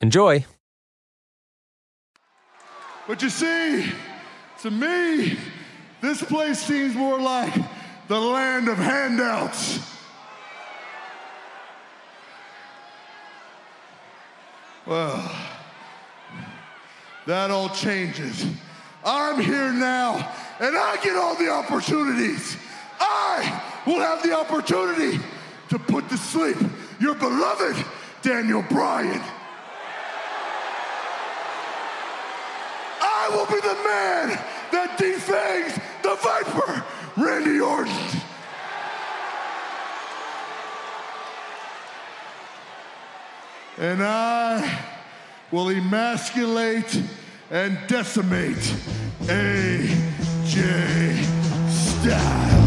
Enjoy. But you see, to me, this place seems more like the land of handouts. Well, that all changes. I'm here now, and I get all the opportunities. I will have the opportunity to put to sleep your beloved Daniel Bryan. I will be the man that defangs the Viper, Randy Orton. And I will emasculate and decimate AJ Styles.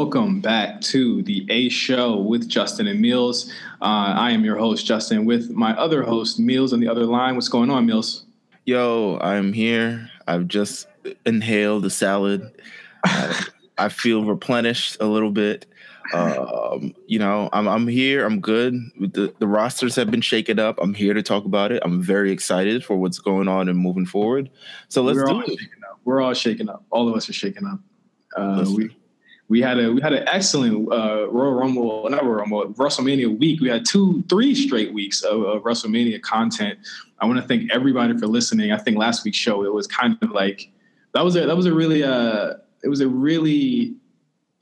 Welcome back to the A Show with Justin and Meelz. Uh, I am your host, Justin, with my other host, Meelz, on the other line. What's going on, Meelz? Yo, I'm here. I've just inhaled the salad. I, I feel replenished a little bit. Um, you know, I'm I'm here. I'm good. The the rosters have been shaken up. I'm here to talk about it. I'm very excited for what's going on and moving forward. So let's We're do all it. shaking up. We're all shaking up. All of us are shaking up. Uh, we we had a we had an excellent uh, Royal Rumble, not Royal Rumble, WrestleMania week. We had two, three straight weeks of, of WrestleMania content. I want to thank everybody for listening. I think last week's show it was kind of like that was a that was a really uh it was a really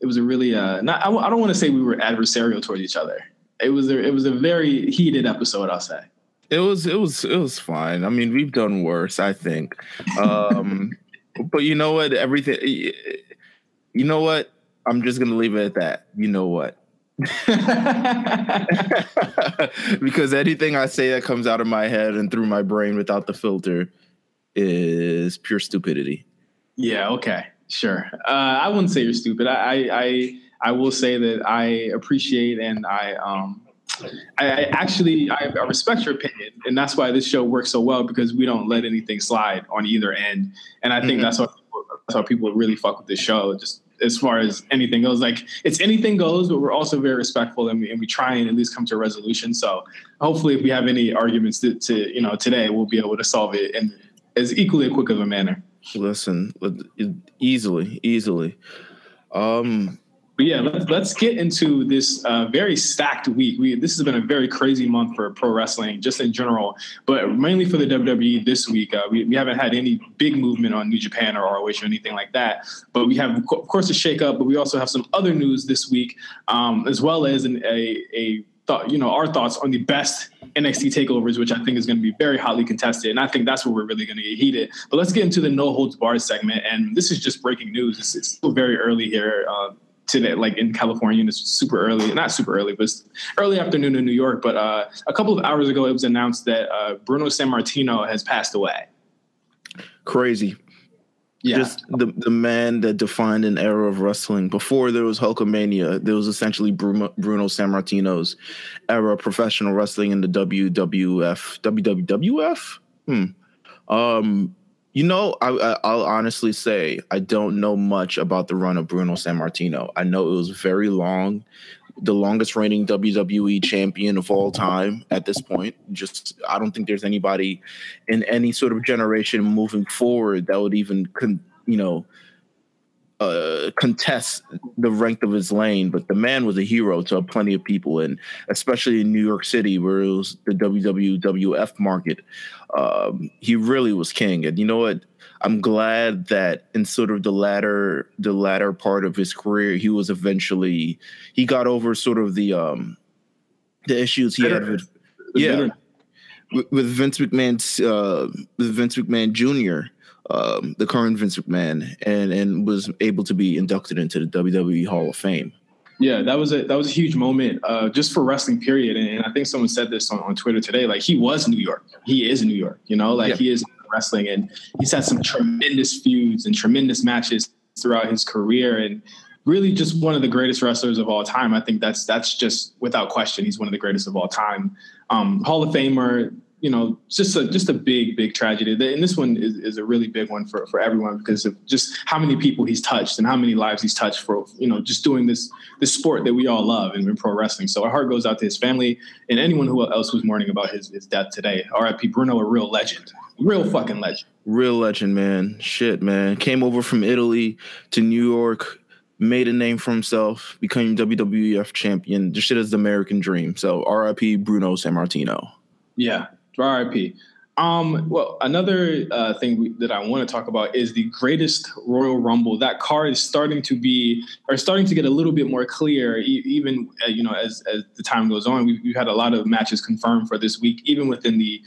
it was a really uh not I, I don't want to say we were adversarial towards each other. It was a, it was a very heated episode. I'll say. It was it was it was fine. I mean, we've done worse, I think. Um, but you know what? Everything. You know what? I'm just gonna leave it at that. You know what? because anything I say that comes out of my head and through my brain without the filter is pure stupidity. Yeah. Okay. Sure. Uh, I wouldn't say you're stupid. I, I I will say that I appreciate and I um I, I actually I, I respect your opinion, and that's why this show works so well because we don't let anything slide on either end. And I think Mhm. that's why people, that's why people really fuck with this show. Just as far as anything goes, like it's anything goes, but we're also very respectful and we, and we try and at least come to a resolution. So hopefully, if we have any arguments to, to you know today, we'll be able to solve it in as equally quick of a manner. Listen, easily, easily. Um, But yeah, let's let's get into this uh, very stacked week. We this has been a very crazy month for pro wrestling, just in general, but mainly for the WWE this week. Uh, we, we haven't had any big movement on New Japan or ROH or anything like that. But we have, of course, a shakeup. But we also have some other news this week, um, as well as an, a a thought, you know, our thoughts on the best NXT takeovers, which I think is going to be very hotly contested, and I think that's where we're really going to get heated. But let's get into the no holds barred segment, and this is just breaking news. It's, it's still very early here. Uh, today, like in California, and it's super early, not super early, but early afternoon in New York. But uh, a couple of hours ago, it was announced that uh, Bruno Sammartino has passed away. crazy. Yeah. Just the, the man that defined an era of wrestling. Before there was Hulkamania, there was essentially Bruno, Bruno Sammartino's era of professional wrestling in the WWF. WWF? Hmm. Um, you know, I, will honestly say I don't know much about the run of Bruno Sammartino. I know it was very long, the longest reigning WWE champion of all time at this point. Just I don't think there's anybody in any sort of generation moving forward that would even, con, you know, uh, contest the rank of his lane, but the man was a hero to plenty of people, and especially in New York City, where it was the WWF market, um, he really was king. And you know what? I'm glad that in sort of the latter the latter part of his career, he was eventually he got over sort of the um the issues he had with yeah with, with Vince McMahon uh, with Vince McMahon Jr um, the current Vince McMahon, and and was able to be inducted into the WWE Hall of Fame. Yeah, that was a that was a huge moment uh, just for wrestling. Period. And, and, I think someone said this on, on Twitter today. Like he was New York. He is New York. You know, like yeah. he is wrestling, and he's had some tremendous feuds and tremendous matches throughout his career, and really just one of the greatest wrestlers of all time. I think that's that's just without question. He's one of the greatest of all time. Um, Hall of Famer, you know, just a just a big, big tragedy. And this one is, is a really big one for, for everyone because of just how many people he's touched and how many lives he's touched for, you know, just doing this this sport that we all love in, in pro wrestling. So our heart goes out to his family and anyone who else was mourning about his, his death today. R.I.P. Bruno, a real legend. Real fucking legend. Real legend, man. Shit, man. Came over from Italy to New York, made a name for himself, became WWF champion. This shit is the American dream. So R.I.P. Bruno Sammartino. Yeah, RIP. Um, well, another uh, thing we, that I want to talk about is the greatest Royal Rumble. That card is starting to be, or starting to get a little bit more clear. E- even uh, you know, as as the time goes on, we've, we've had a lot of matches confirmed for this week, even within the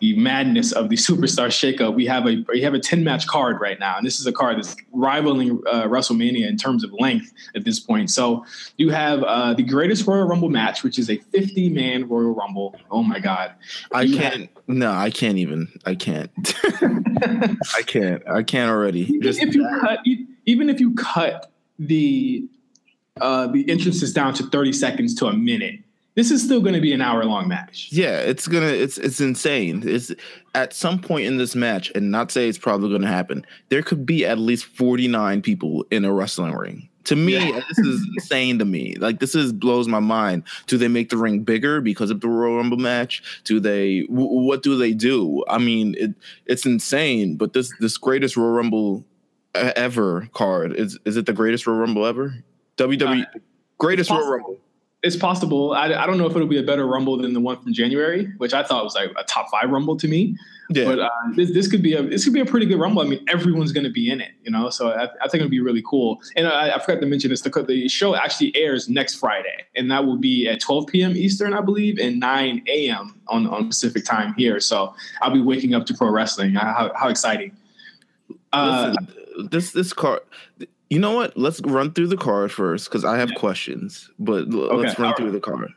the madness of the superstar shakeup, we have a we have a ten match card right now, and this is a card that's rivaling uh, WrestleMania in terms of length at this point. So you have uh, the greatest Royal Rumble match, which is a fifty man Royal Rumble. Oh my God! I you can't. Have, no, I can't even. I can't. I can't. I can't already. Even Just if you that. cut, even if you cut the uh, the entrances down to thirty seconds to a minute this is still going to be an hour long match. Yeah, it's gonna it's it's insane. It's at some point in this match, and not say it's probably going to happen. There could be at least forty nine people in a wrestling ring. To me, yeah. this is insane to me. Like this is blows my mind. Do they make the ring bigger because of the Royal Rumble match? Do they? W- what do they do? I mean, it it's insane. But this this greatest Royal Rumble ever card is is it the greatest Royal Rumble ever? WWE uh, greatest Royal Rumble it's possible. I, I don't know if it'll be a better Rumble than the one from January, which I thought was like a top five Rumble to me. Yeah. But uh, this this could be a this could be a pretty good Rumble. I mean, everyone's going to be in it, you know. So I, I think it'll be really cool. And I, I forgot to mention this: the, the show actually airs next Friday, and that will be at 12 p.m. Eastern, I believe, and 9 a.m. on on Pacific time here. So I'll be waking up to pro wrestling. How, how exciting! Uh, this this card you know what? Let's run through the card first because I have yeah. questions. But okay. let's run All through right. the card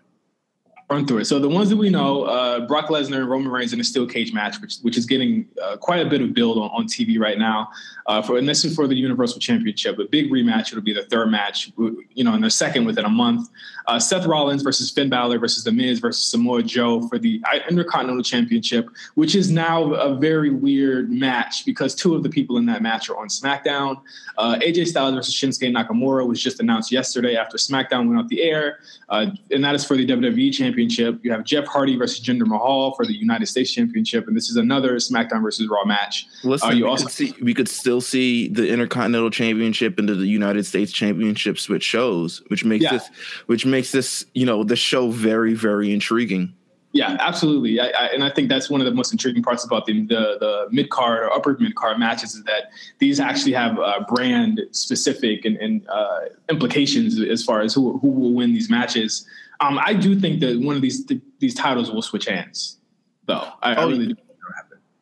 run through it. So the ones that we know, uh, Brock Lesnar and Roman Reigns in a steel cage match, which which is getting uh, quite a bit of build on, on TV right now. Uh, for and this is for the Universal Championship, a big rematch. It'll be the third match, you know, and the second within a month. Uh, Seth Rollins versus Finn Balor versus The Miz versus Samoa Joe for the Intercontinental Championship, which is now a very weird match because two of the people in that match are on SmackDown. Uh, AJ Styles versus Shinsuke Nakamura was just announced yesterday after SmackDown went off the air, uh, and that is for the WWE Championship Championship. You have Jeff Hardy versus Jinder Mahal for the United States Championship, and this is another SmackDown versus Raw match. Listen, uh, you we also could see we could still see the Intercontinental Championship and the United States Championship switch shows, which makes yeah. this which makes this you know the show very very intriguing. Yeah, absolutely, I, I, and I think that's one of the most intriguing parts about the the, the mid card or upper mid card matches is that these actually have uh, brand specific and, and uh, implications as far as who who will win these matches. Um, I do think that one of these th- these titles will switch hands, though. I, oh, I really do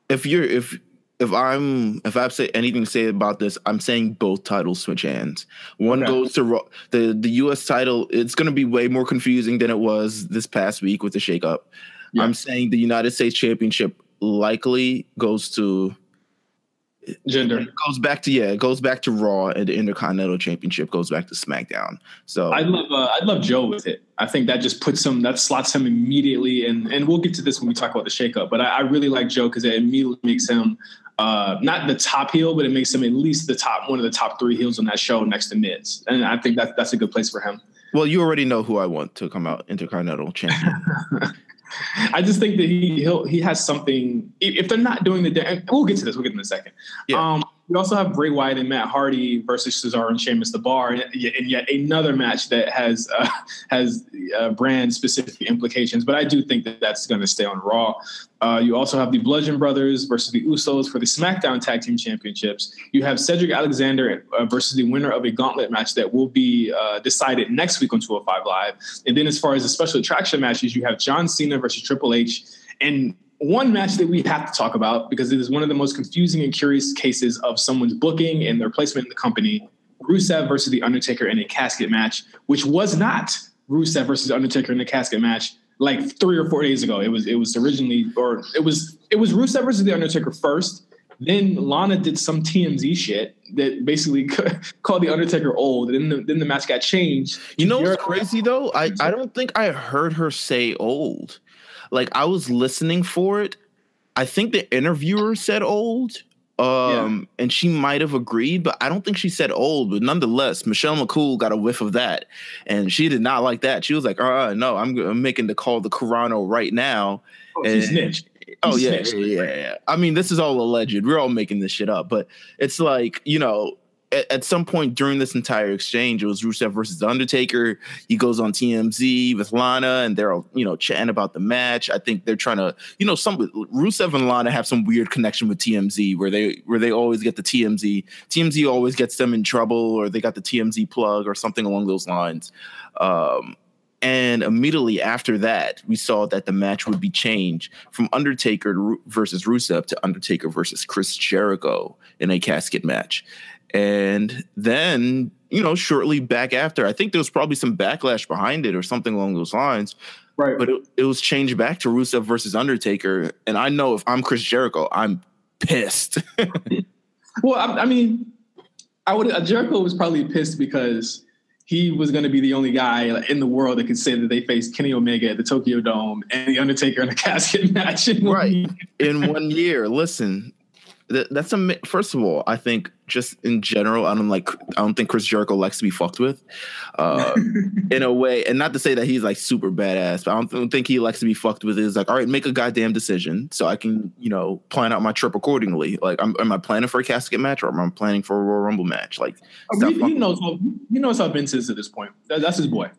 If you're if if I'm if I say anything to say about this, I'm saying both titles switch hands. One okay. goes to the the U.S. title. It's going to be way more confusing than it was this past week with the shakeup. Yeah. I'm saying the United States Championship likely goes to Jinder. It goes back to yeah, it goes back to Raw, and the Intercontinental Championship goes back to SmackDown. So I'd love uh, I'd love Joe with it. I think that just puts him that slots him immediately, and and we'll get to this when we talk about the shakeup. But I, I really like Joe because it immediately makes him uh, not the top heel, but it makes him at least the top one of the top three heels on that show next to Miz, and I think that that's a good place for him. Well, you already know who I want to come out Intercontinental Champion. I just think that he he'll, he has something. If they're not doing the, we'll get to this. We'll get to in a second. Yeah. Um, we also have Bray Wyatt and Matt Hardy versus Cesaro and Sheamus the Bar, and, yet another match that has uh, has uh, brand specific implications. But I do think that that's going to stay on Raw. Uh, you also have the Bludgeon Brothers versus the Usos for the SmackDown Tag Team Championships. You have Cedric Alexander uh, versus the winner of a gauntlet match that will be uh, decided next week on 205 Live. And then, as far as the special attraction matches, you have John Cena versus Triple H. And one match that we have to talk about because it is one of the most confusing and curious cases of someone's booking and their placement in the company. Rusev versus The Undertaker in a casket match, which was not Rusev versus the Undertaker in a casket match like three or four days ago. It was it was originally or it was it was Rusev versus The Undertaker first. Then Lana did some TMZ shit that basically called The Undertaker old. And then the, then the match got changed. You know what's crazy though? I, I don't think I heard her say old. Like I was listening for it. I think the interviewer said old. Um, yeah. and she might have agreed, but I don't think she said old. But nonetheless, Michelle McCool got a whiff of that, and she did not like that. She was like, "Uh, no, I'm, I'm making the call to Carrano right now." Oh, and, snitched. Oh yeah, yeah, yeah, yeah. I mean, this is all alleged. We're all making this shit up, but it's like you know, at, at, some point during this entire exchange, it was Rusev versus the Undertaker. He goes on TMZ with Lana, and they're all, you know chatting about the match. I think they're trying to, you know, some Rusev and Lana have some weird connection with TMZ where they where they always get the TMZ. TMZ always gets them in trouble, or they got the TMZ plug, or something along those lines. Um, and immediately after that, we saw that the match would be changed from Undertaker versus Rusev to Undertaker versus Chris Jericho in a casket match. And then, you know, shortly back after, I think there was probably some backlash behind it or something along those lines. Right. But it, it was changed back to Rusev versus Undertaker. And I know if I'm Chris Jericho, I'm pissed. well, I, I, mean, I would uh, Jericho was probably pissed because he was going to be the only guy in the world that could say that they faced Kenny Omega at the Tokyo Dome and the Undertaker in a casket match in right in one year. Listen, that's a first of all, I think just in general, I don't like. I don't think Chris Jericho likes to be fucked with, uh, in a way. And not to say that he's like super badass, but I don't, think he likes to be fucked with. Is like, all right, make a goddamn decision so I can, you know, plan out my trip accordingly. Like, I'm, am I planning for a casket match or am I planning for a Royal Rumble match? Like, he, he knows. How, he knows how Vince is at this point. That, that's his boy.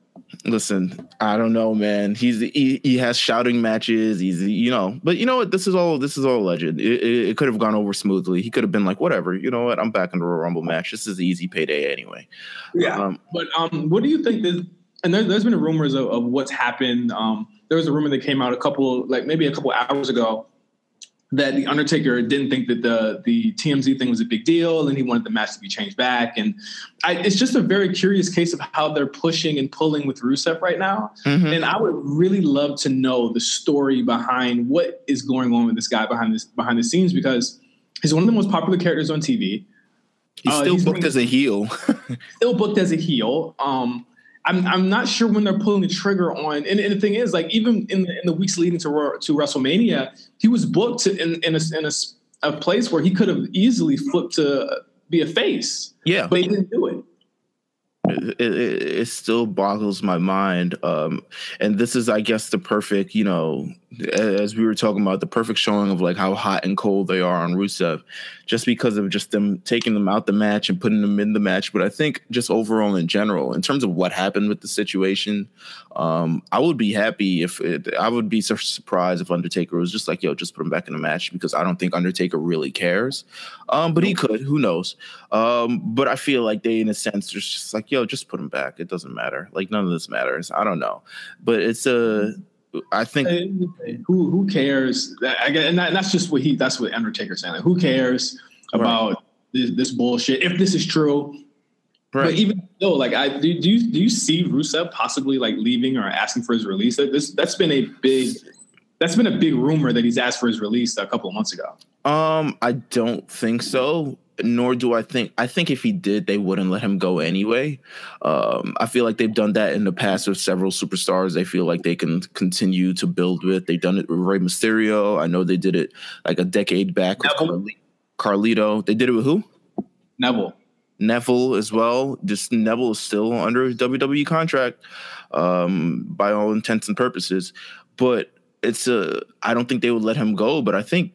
Listen, I don't know, man. He's he, he has shouting matches. He's you know, but you know what? This is all this is all legend. It, it, it could have gone over smoothly. He could have been like, whatever. You know what? I'm back in the Royal Rumble match. This is easy payday anyway. Yeah. Um, but um, what do you think? This, and there, has been rumors of, of what's happened. Um, there was a rumor that came out a couple, like maybe a couple hours ago, that the Undertaker didn't think that the the TMZ thing was a big deal, and he wanted the match to be changed back. And I, it's just a very curious case of how they're pushing and pulling with Rusev right now. Mm-hmm. And I would really love to know the story behind what is going on with this guy behind this behind the scenes because he's one of the most popular characters on TV. He's uh, still he's booked as a heel. still booked as a heel. Um, I'm I'm not sure when they're pulling the trigger on. And, and the thing is, like even in the, in the weeks leading to to WrestleMania, he was booked in in a, in a, a place where he could have easily flipped to be a face. Yeah, but he didn't do it it, it, it, still boggles my mind. Um, and this is, I guess, the perfect, you know, as we were talking about, the perfect showing of like how hot and cold they are on Rusev, just because of just them taking them out the match and putting them in the match. But I think just overall in general, in terms of what happened with the situation, um, I would be happy if it, I would be surprised if Undertaker was just like, yo, just put him back in the match because I don't think Undertaker really cares. Um, but he could, who knows? Um, but I feel like they, in a sense, are just like, yo, just put him back. It doesn't matter. Like none of this matters. I don't know, but it's a. I think who who cares? I and that, that's just what he. That's what Undertaker's saying. Like, who cares about right. this, this, bullshit? If this is true, right. but even though, like, I do, do you do you see Rusev possibly like leaving or asking for his release? This that's been a big that's been a big rumor that he's asked for his release a couple of months ago. Um, I don't think so. Nor do I think. I think if he did, they wouldn't let him go anyway. Um, I feel like they've done that in the past with several superstars. They feel like they can continue to build with. They've done it with Rey Mysterio. I know they did it like a decade back with Neville. Carlito. They did it with who? Neville. Neville as well. Just Neville is still under his WWE contract, um, by all intents and purposes. But it's a. I don't think they would let him go. But I think.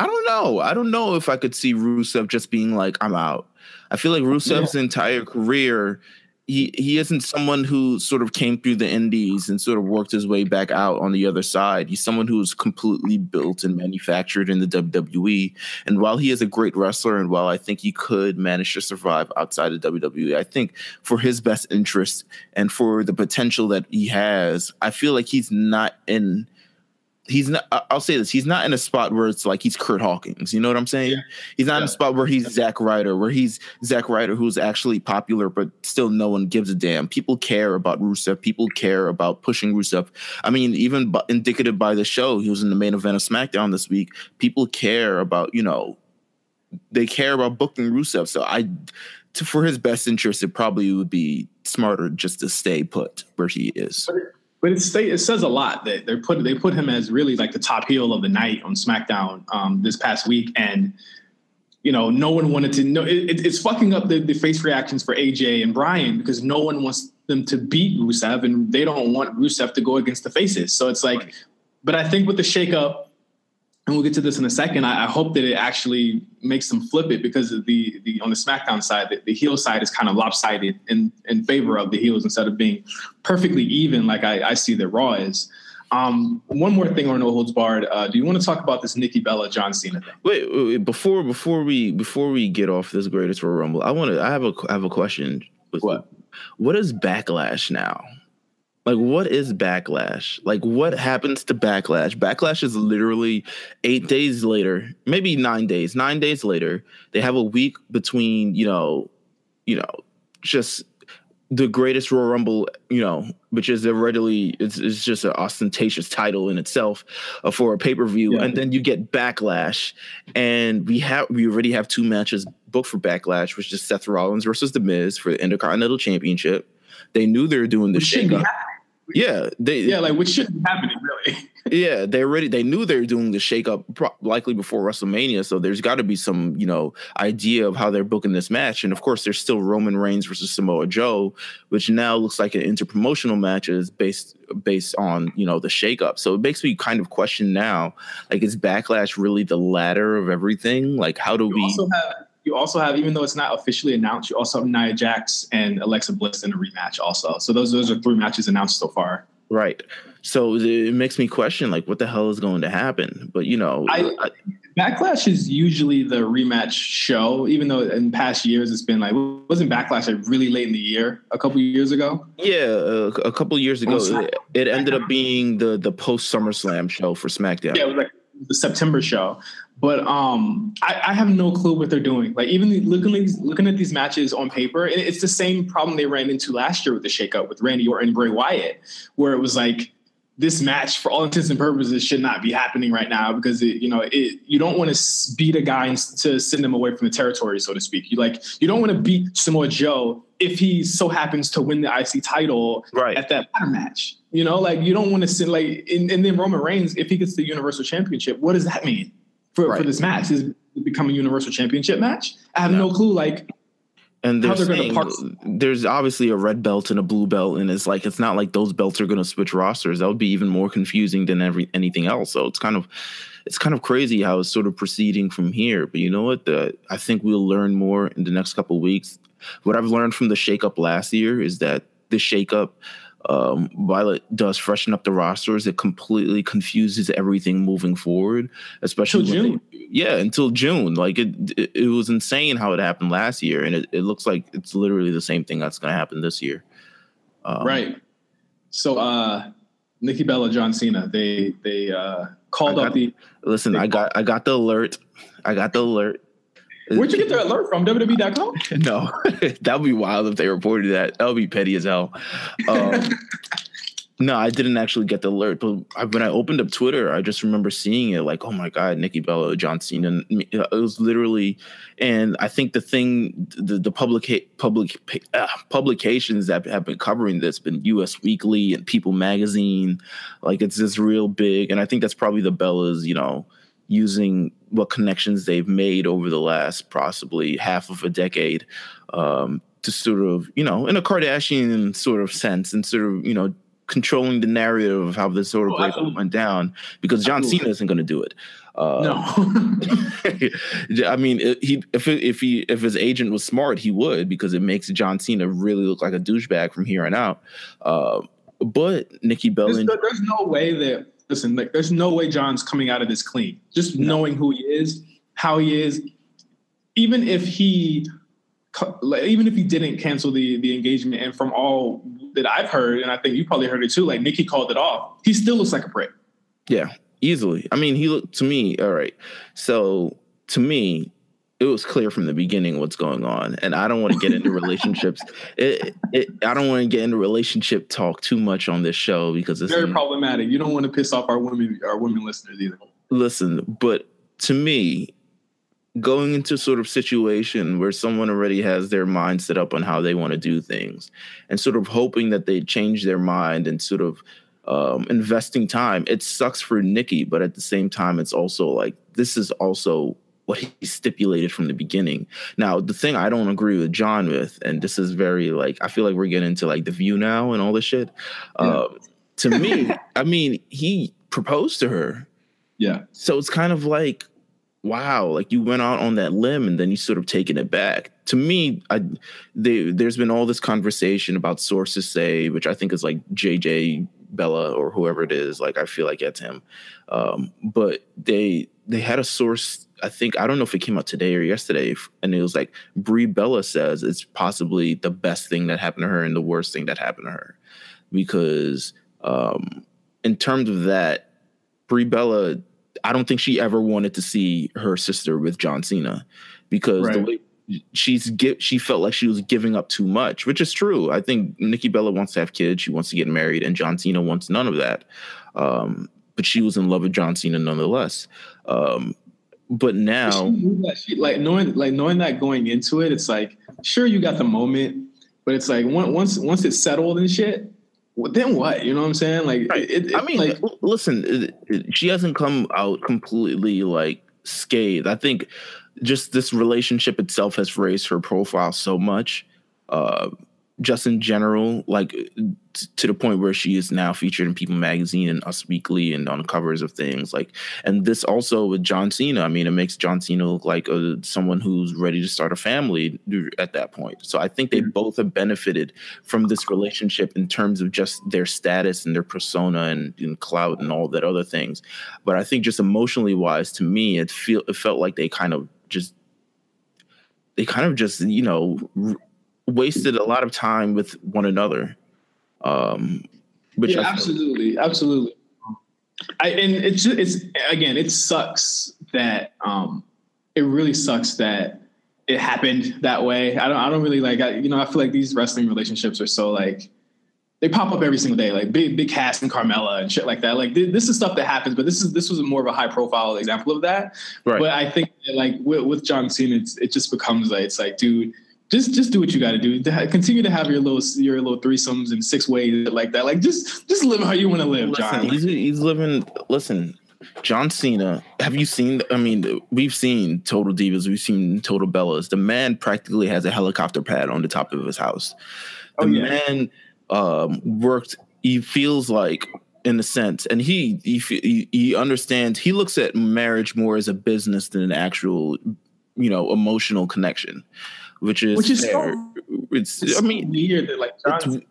I don't know. I don't know if I could see Rusev just being like, "I'm out." I feel like Rusev's entire career, he he isn't someone who sort of came through the indies and sort of worked his way back out on the other side. He's someone who was completely built and manufactured in the WWE. And while he is a great wrestler, and while I think he could manage to survive outside of WWE, I think for his best interest and for the potential that he has, I feel like he's not in. He's not. I'll say this: he's not in a spot where it's like he's Kurt Hawkins. You know what I'm saying? He's not in a spot where he's Zack Ryder, where he's Zack Ryder, who's actually popular, but still no one gives a damn. People care about Rusev. People care about pushing Rusev. I mean, even bu- indicative by the show, he was in the main event of SmackDown this week. People care about, you know, they care about booking Rusev. So I, to, for his best interest, it probably would be smarter just to stay put where he is. But stay, it says a lot that they put they put him as really like the top heel of the night on SmackDown um, this past week, and you know no one wanted to know. It, it- it's fucking up the, the face reactions for AJ and Bryan because no one wants them to beat Rusev, and they don't want Rusev to go against the faces. So it's like, but I think with the shakeup, and we'll get to this in a second. I, I hope that it actually makes them flip it because of the the on the SmackDown side, the, the heel side is kind of lopsided in in favor of the heels instead of being perfectly even like I, I see that Raw is. Um, one more thing on No Holds Barred. Uh, do you want to talk about this Nikki Bella John Cena thing? Wait, wait, wait, before before we before we get off this greatest Royal Rumble, I want to. I have a I have a question. With What? What is backlash now? Like, what is backlash? Like, what happens to backlash? Backlash is literally eight days later, maybe nine days. Nine days later, they have a week between you know, you know, just the greatest Royal Rumble, you know, which is a readily it's, it's just an ostentatious title in itself uh, for a pay per view, Yeah. and then you get Backlash, and we have we already have two matches booked for Backlash, which is Seth Rollins versus The Miz for the Intercontinental Championship. They knew they were doing the Which shouldn't be shakeup. Yeah, they Yeah, like which shouldn't be happening really. yeah, they already they knew they were doing the shakeup pro- likely before WrestleMania, so there's got to be some you know idea of how they're booking this match, and of course there's still Roman Reigns versus Samoa Joe, which now looks like an interpromotional match is based based on you know the shakeup. So it makes me kind of question now, like is Backlash really the ladder of everything? Like how do You we? You also have even though it's not officially announced, you also have Nia Jax and Alexa Bliss in a rematch also. So those those are three matches announced so far. Right. So it makes me question like what the hell is going to happen. But you know, I- I- Backlash is usually the rematch show, even though in past years it's been like wasn't Backlash like really late in the year a couple years ago. Yeah, a, a couple years ago, it, it ended up being the the post SummerSlam show for SmackDown. Yeah, it was like the September show. But um, I, I have no clue what they're doing. Like even looking at these, looking at these matches on paper, it- it's the same problem they ran into last year with the shakeup with Randy Orton and Bray Wyatt, where it was like this match, for all intents and purposes, should not be happening right now because it, you know it, you don't want to beat a guy and to send him away from the territory, so to speak. You like you don't want to beat Samoa Joe if he so happens to win the IC title Right. at that ladder match. You know, like you don't want to send like and, and then Roman Reigns, if he gets the Universal Championship, what does that mean for, Right. for this match? Is it become a Universal Championship match? I have no, clue. Like and they're how they're gonna saying there's obviously a red belt and a blue belt, and it's like it's not like those belts are going to switch rosters. That would be even more confusing than every anything else. So it's kind of it's kind of crazy how it's sort of proceeding from here. But you know what? The, I think we'll learn more in the next couple weeks. What I've learned from the shakeup last year is that the shakeup, um, while it does freshen up the rosters, it completely confuses everything moving forward, especially Till when they- yeah, until June. Like it, it, it was insane how it happened last year, and it, it looks like it's literally the same thing that's going to happen this year. Um, right. So uh Nikki Bella, John Cena, they they uh called I up the Listen, I got I got the alert. I got the alert. Where'd you get the alert from? WWE.com? No, that would be wild if they reported that. That would be petty as hell. Um, No, I didn't actually get the alert. But I, when I opened up Twitter, I just remember seeing it like, oh my God, Nikki Bella, John Cena. It was literally, and I think the thing, the, the public, public uh, publications that have been covering this, been US Weekly and People Magazine. Like it's this real big. And I think that's probably the Bellas, you know, using what connections they've made over the last possibly half of a decade um, to sort of, you know, in a Kardashian sort of sense and sort of, you know, controlling the narrative of how this sort of oh, breakup went down because John Cena isn't going to do it. Uh, no, I mean, he if if he if his agent was smart, he would because it makes John Cena really look like a douchebag from here on out. Uh, but Nikki Bella, there's, there's, no way that listen, like, there's no way John's coming out of this clean. Just no. knowing who he is, how he is, even if he like even if he didn't cancel the the engagement and from all that I've heard, and I think you probably heard it too, like Nikki called it off. He still looks like a prick. Yeah, easily. I mean, he looked to me, all right. So to me, it was clear from the beginning what's going on, and I don't want to get into relationships. It, it, I don't want to get into relationship talk too much on this show because it's very problematic. You don't want to piss off our women, our women listeners either. Listen, but to me, going into sort of situation where someone already has their mind set up on how they want to do things and sort of hoping that they change their mind and sort of um, investing time it sucks for nikki but at the same time it's also like this is also what he stipulated from the beginning now the thing i don't agree with john with and this is very like i feel like we're getting into like the view now and all this shit yeah. uh, to me i mean he proposed to her yeah so it's kind of like wow, like you went out on that limb and then you sort of taken it back. To me, I, they, there's been all this conversation about sources say, which I think is like JJ Bella or whoever it is. Like I feel like it's him, um, but they they had a source. I think I don't know if it came out today or yesterday, and it was like Brie Bella says it's possibly the best thing that happened to her and the worst thing that happened to her, because um, in terms of that, Brie Bella I don't think she ever wanted to see her sister with John Cena because right. the way she's get she felt like she was giving up too much, which is true. I think Nikki Bella wants to have kids, she wants to get married, and John Cena wants none of that. Um, but she was in love with John Cena nonetheless. Um, but now, she, like knowing like knowing that going into it, it's like sure you got the moment, but it's like once once it's settled and shit, well, then what? You know what I'm saying? Like, right. it, it, I mean, like, listen, it, she hasn't come out completely like scathed. I think just this relationship itself has raised her profile so much. Uh, just in general, like to the point where she is now featured in People Magazine and Us Weekly and on covers of things like, and this also with John Cena. I mean, it makes John Cena look like a, someone who's ready to start a family at that point. So I think they mm-hmm. both have benefited from this relationship in terms of just their status and their persona and, and clout and all that other things. But I think just emotionally wise, to me, it feel it felt like they kind of just they kind of just you know wasted a lot of time with one another. Um, which yeah, absolutely, absolutely. I, and it's it's again, it sucks that um, it really sucks that it happened that way. I don't I don't really like I, you know I feel like these wrestling relationships are so like they pop up every single day, like big big Cass and Carmella and shit like that. Like th- this is stuff that happens, but this is this was more of a high profile example of that. Right. But I think that, like with, with John Cena, it's, it just becomes like it's like, dude just just do what you got to do. Continue to have your little your little threesomes in six ways like that. Like just just live how you want to live, listen, John. He's, he's living. Listen, John Cena. Have you seen? I mean, we've seen Total Divas. We've seen Total Bellas. The man practically has a helicopter pad on the top of his house. The oh, yeah. man um, worked. He feels like in a sense and he, he he understands he looks at marriage more as a business than an actual you know emotional connection which is which is fair. so it's, it's I mean so weird that like John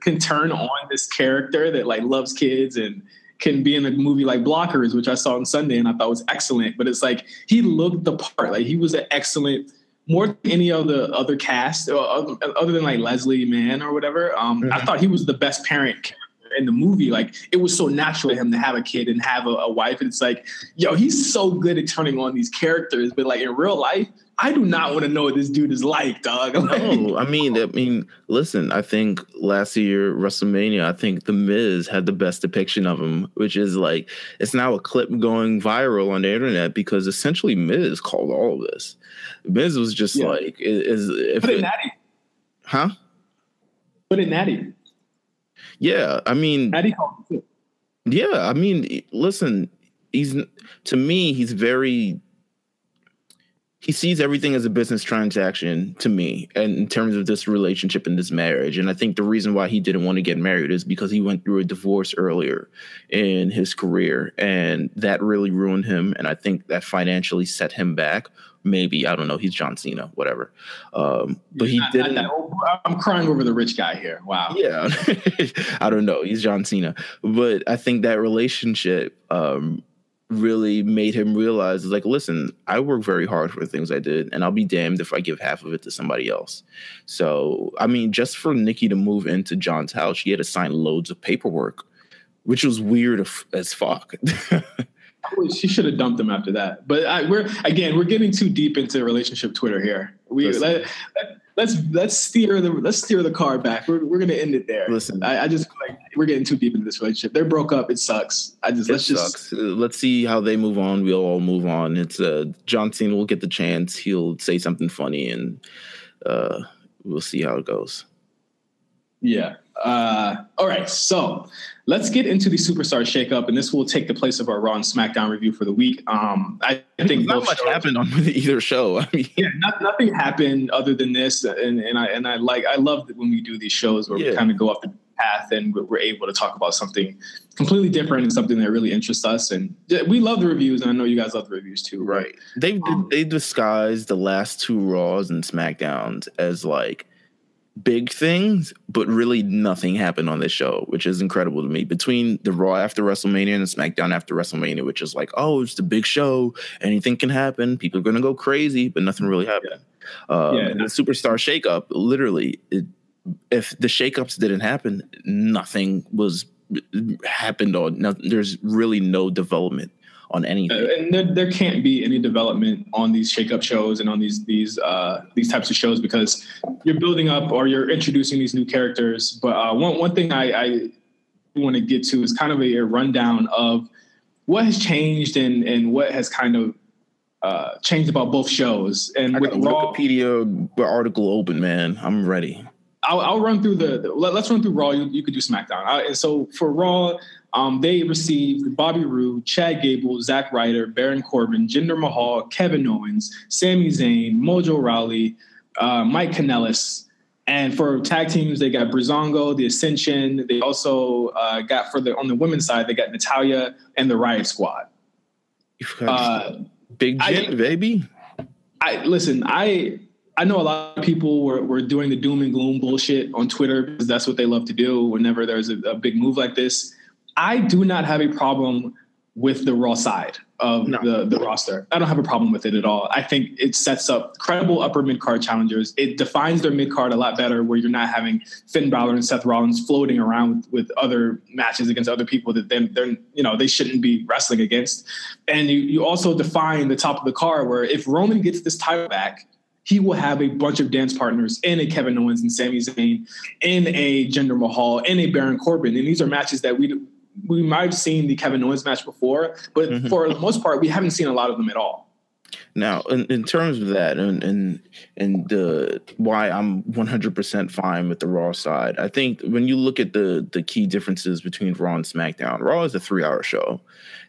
can turn on this character that like loves kids and can be in a movie like Blockers, which I saw on Sunday and I thought was excellent. But it's like he looked the part. Like he was an excellent, more than any of the other cast, uh, other than like Leslie Mann or whatever. Um, mm-hmm. I thought he was the best parent in the movie, like it was so natural to him to have a kid and have a, a wife. And it's like, yo, he's so good at turning on these characters, but like in real life, I do not want to know what this dude is like, dog. no, I mean, I mean, listen, I think last year WrestleMania, I think The Miz had the best depiction of him, which is like it's now a clip going viral on the internet because essentially Miz called all of this. Miz was just yeah. like, is if Put it, Natty, huh? Put it Natty. Yeah, I mean, called too. Yeah, I mean, listen, he's to me, he's very he sees everything as a business transaction to me and in terms of this relationship and this marriage and i think the reason why he didn't want to get married is because he went through a divorce earlier in his career and that really ruined him and i think that financially set him back maybe i don't know he's john cena whatever. Um, but he didn't i'm crying over the rich guy here. Wow. Yeah. I don't know. He's john cena. But i think that relationship um, really made him realize like listen i work very hard for the things i did and i'll be damned if i give half of it to somebody else. So i mean just for nikki to move into john's house she had to sign loads of paperwork which was weird as fuck she should have dumped him after that but I, we're again we're getting too deep into relationship twitter here we let, let, let's let's steer the let's steer the car back. We're, we're gonna end it there. Listen, I, I just like we're getting too deep into this relationship. They're broke up. It sucks. I just it let's sucks. just let's see how they move on. We'll all move on. It's uh John Cena will get the chance. He'll say something funny, and uh we'll see how it goes. Yeah. Uh, all right. So let's get into the superstar shakeup, and this will take the place of our Raw and SmackDown review for the week. Um, I think not much shows, happened on either show. I mean, yeah, not, nothing happened other than this, and and I and I like I love that when we do these shows where yeah. we kind of go off the path and we're able to talk about something completely different and something that really interests us. And we love the reviews, and I know you guys love the reviews too. Right? They um, they disguised the last two Raws and Smackdowns as like big things, but really nothing happened on this show, which is incredible to me. Between the Raw after WrestleMania and the SmackDown after WrestleMania, which is like, oh, it's the big show, anything can happen. People are gonna go crazy, but nothing really happened. Yeah. Um, yeah, the superstar shakeup, literally, it, if the shakeups didn't happen, nothing was happened on. No, there's really no development on anything. Uh, and there, there can't be any development on these shake-up shows and on these these uh, these types of shows because you're building up or you're introducing these new characters. But uh, one one thing I, I want to get to is kind of a, a, rundown of what has changed and and what has kind of uh, changed about both shows. And I with Raw, Wikipedia article open, man, I'm ready. I'll, I'll run through the, the, let's run through Raw. You, you could do SmackDown. I, and so for Raw, um, they received Bobby Roode, Chad Gable, Zack Ryder, Baron Corbin, Jinder Mahal, Kevin Owens, Sami Zayn, Mojo Rawley, uh, Mike Kanellis. And for tag teams, they got Breezango, the Ascension. They also uh, got for the on the women's side, they got Natalya and the Riot Squad. Uh, Big Jim, I, baby. I listen. I I know a lot of people were, were doing the doom and gloom bullshit on Twitter because that's what they love to do whenever there's a, a big move like this. I do not have a problem with the raw side of no. the, the roster. I don't have a problem with it at all. I think it sets up credible upper mid card challengers. It defines their mid card a lot better, where you're not having Finn Balor and Seth Rollins floating around with, with other matches against other people that they, they're you know they shouldn't be wrestling against. And you you also define the top of the card where if Roman gets this title back, he will have a bunch of dance partners in a Kevin Owens and Sami Zayn, in a Jinder Mahal, in a Baron Corbin, and these are matches that we we might have seen the Kevin Owens match before, but mm-hmm. for the most part, we haven't seen a lot of them at all. Now, in, in terms of that, and and and the why I'm 100% fine with the Raw side, I think when you look at the the key differences between Raw and SmackDown, Raw is a three hour show,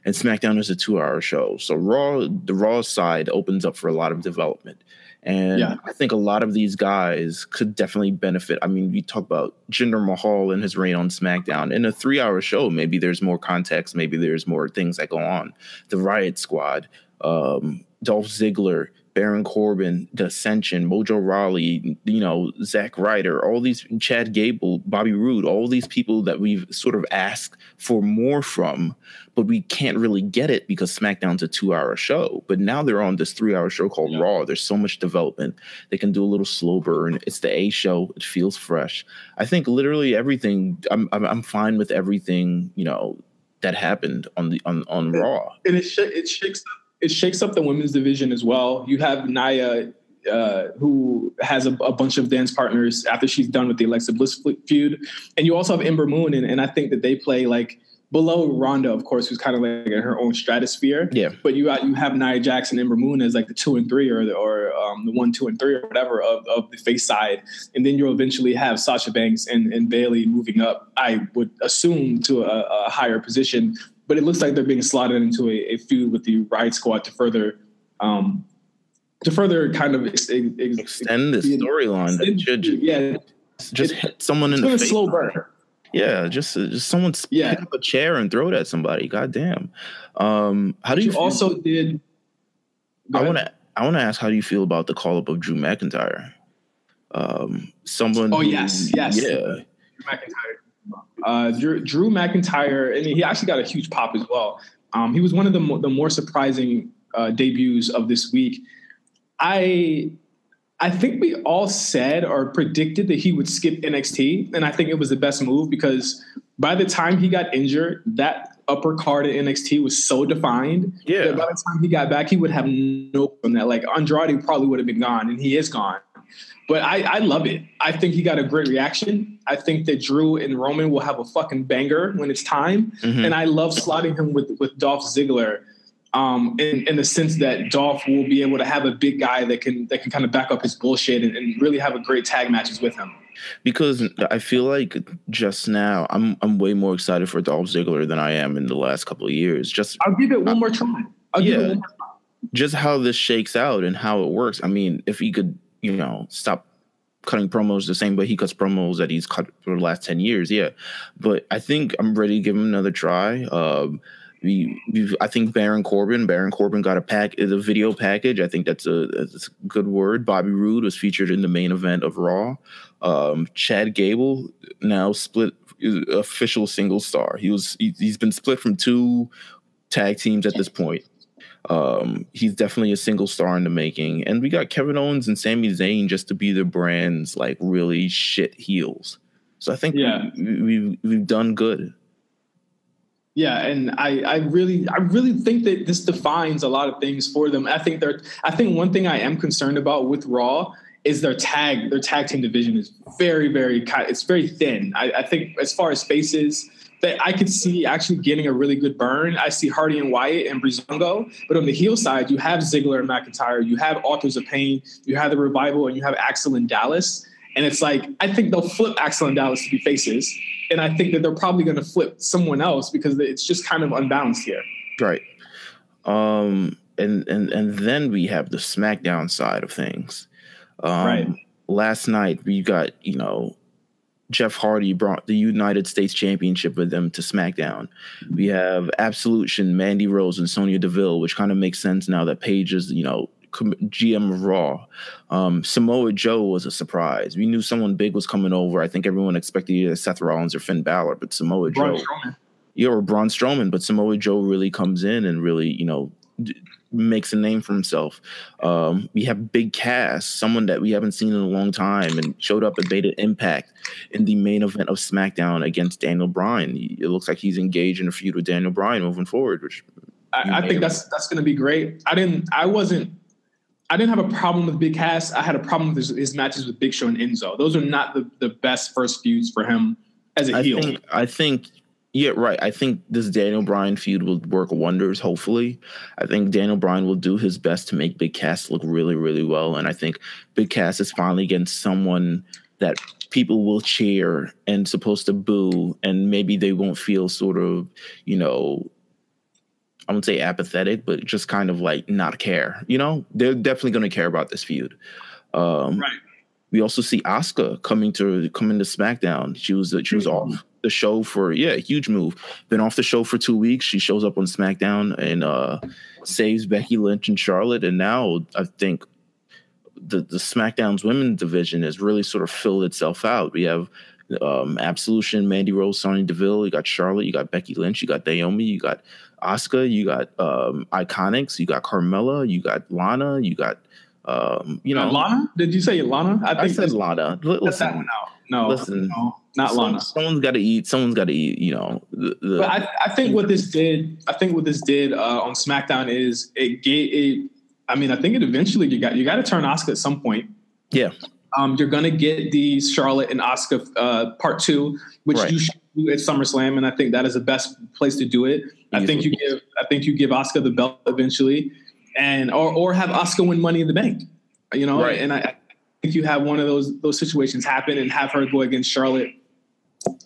and SmackDown is a two hour show. So Raw, the Raw side opens up for a lot of development. And yeah. I think a lot of these guys could definitely benefit. I mean, we talk about Jinder Mahal and his reign on SmackDown. In a three hour show, maybe there's more context, maybe there's more things that go on. The Riot Squad, um, Dolph Ziggler, Baron Corbin, The Ascension, Mojo Rawley, you know, Zack Ryder, all these Chad Gable, Bobby Roode, all these people that we've sort of asked for more from, but we can't really get it because SmackDown's a two hour show. But now they're on this three hour show called yeah. Raw. There's so much development. They can do a little slow burn. It's the A show. It feels fresh. I think literally everything, I'm, I'm, I'm fine with everything, you know, that happened on the on on Raw. And it sh- it shakes it shakes up the women's division as well. You have Nia, uh, who has a, a, bunch of dance partners after she's done with the Alexa Bliss feud, and you also have Ember Moon, and, and I think that they play like below Ronda, of course, who's kind of like in her own stratosphere. Yeah. But you got you have Nia Jackson, Ember Moon as like the two and three, or the, or um, the one, two, and three, or whatever of, of the face side, and then you'll eventually have Sasha Banks and, and Bayley moving up. I would assume to a, a higher position but it looks like they're being slotted into a, a feud with the Riot Squad to further um, to further kind of ex- ex- extend the storyline. Yeah, just it, hit someone in the face. Slow burn. Yeah, just just someone yeah. pick up a chair and throw it at somebody. God damn. Um, how do you, you also did? I want to I want to ask how do you feel about the call up of Drew McIntyre? Um, someone. Oh who, yes, yes. Yeah. Drew McIntyre uh, Drew, Drew, McIntyre, and he actually got a huge pop as well. Um, he was one of the, mo- the more surprising uh, debuts of this week. I I think we all said or predicted that he would skip NXT, and I think it was the best move because by the time he got injured, that upper card at NXT was so defined. Yeah. by the time he got back, he would have no from that. Like Andrade probably would have been gone, and he is gone. But I, I love it. I think he got a great reaction. I think that Drew and Roman will have a fucking banger when it's time. Mm-hmm. And I love slotting him with with Dolph Ziggler. Um, in, in the sense that Dolph will be able to have a big guy that can that can kind of back up his bullshit and, and really have a great tag matches with him because I feel like just now I'm I'm way more excited for Dolph Ziggler than I am in the last couple of years. Just I'll give it one more try. I'll yeah, just how this shakes out and how it works. I mean, if he could you know, stop cutting promos the same way he cuts promos that he's cut for the last 10 years. Yeah. But I think I'm ready to give him another try. Um, we, I think Baron Corbin, Baron Corbin got a pack, a video package. I think that's a, that's a good word. Bobby Roode was featured in the main event of Raw. Um, Chad Gable now split official single star. He was, he, he's been split from two tag teams at this point. Um, he's definitely a single star in the making. And we got Kevin Owens and Sami Zayn just to be the brand's like really shit heels. So I think yeah. we, we, we've done good. Yeah, and I, I really I really think that this defines a lot of things for them. I think they're I think one thing I am concerned about with Raw is their tag their tag team division is very very it's very thin. I, I think as far as faces, that I could see actually getting a really good burn. I see Hardy and Wyatt and Breezango, but on the heel side, you have Ziggler and McIntyre, you have Authors of Pain, you have the Revival, and you have Axel and Dallas. And it's like I think they'll flip Axel and Dallas to be faces, and I think that they're probably going to flip someone else because it's just kind of unbalanced here. Right. Um. And and and then we have the SmackDown side of things. Um, right. Last night we got you know Jeff Hardy brought the United States Championship with them to SmackDown. We have Absolution, Mandy Rose, and Sonya Deville, which kind of makes sense now that Paige is, you know, GM of Raw. Um, Samoa Joe was a surprise. We knew someone big was coming over. I think everyone expected either Seth Rollins or Finn Balor, but Samoa Braun Joe. Strowman. Yeah, or Braun Strowman, but Samoa Joe really comes in and really, you know, makes a name for himself. Um, we have Big Cass, someone that we haven't seen in a long time, and showed up at Beta Impact in the main event of SmackDown against Daniel Bryan. It looks like he's engaged in a feud with Daniel Bryan moving forward, which I, I think that's that's going to be great. I didn't, I wasn't. I didn't have a problem with Big Cass. I had a problem with his, his matches with Big Show and Enzo. Those are not the, the best first feuds for him as a I heel. Think, I think yeah, right. I think this Daniel Bryan feud will work wonders, hopefully. I think Daniel Bryan will do his best to make Big Cass look really, really well. And I think Big Cass is finally against someone that people will cheer and supposed to boo, and maybe they won't feel sort of, you know, I wouldn't say apathetic, but just kind of like not care. You know, they're definitely going to care about this feud. Um, right. We also see Asuka coming to coming to SmackDown. She was she was mm-hmm. off the show for yeah, huge move. Been off the show for two weeks. She shows up on SmackDown and uh, saves Becky Lynch and Charlotte, and now I think the the SmackDown's women's division has really sort of filled itself out. We have um, Absolution, Mandy Rose, Sonya Deville. You got Charlotte. You got Becky Lynch. You got Naomi. You got Asuka. You got um, Iconics. You got Carmella. You got Lana. You got um, you know, Lana. Did you say Lana? I, I said Lana. Listen, that one out. No, listen, no, not some, Lana. Someone's got to eat. Someone's got to eat. You know. The, the, but I, I think what this did, I think what this did uh, on SmackDown is it gave it. I mean, I think it eventually you got you got to turn Asuka at some point. Yeah. Um, you're gonna get the Charlotte and Asuka uh, part two, which right. you should do at SummerSlam, and I think that is the best place to do it. Easily. I think you give I think you give Asuka the belt eventually, and or or have Asuka win Money in the Bank. You know, right. and I, I think you have one of those those situations happen and have her go against Charlotte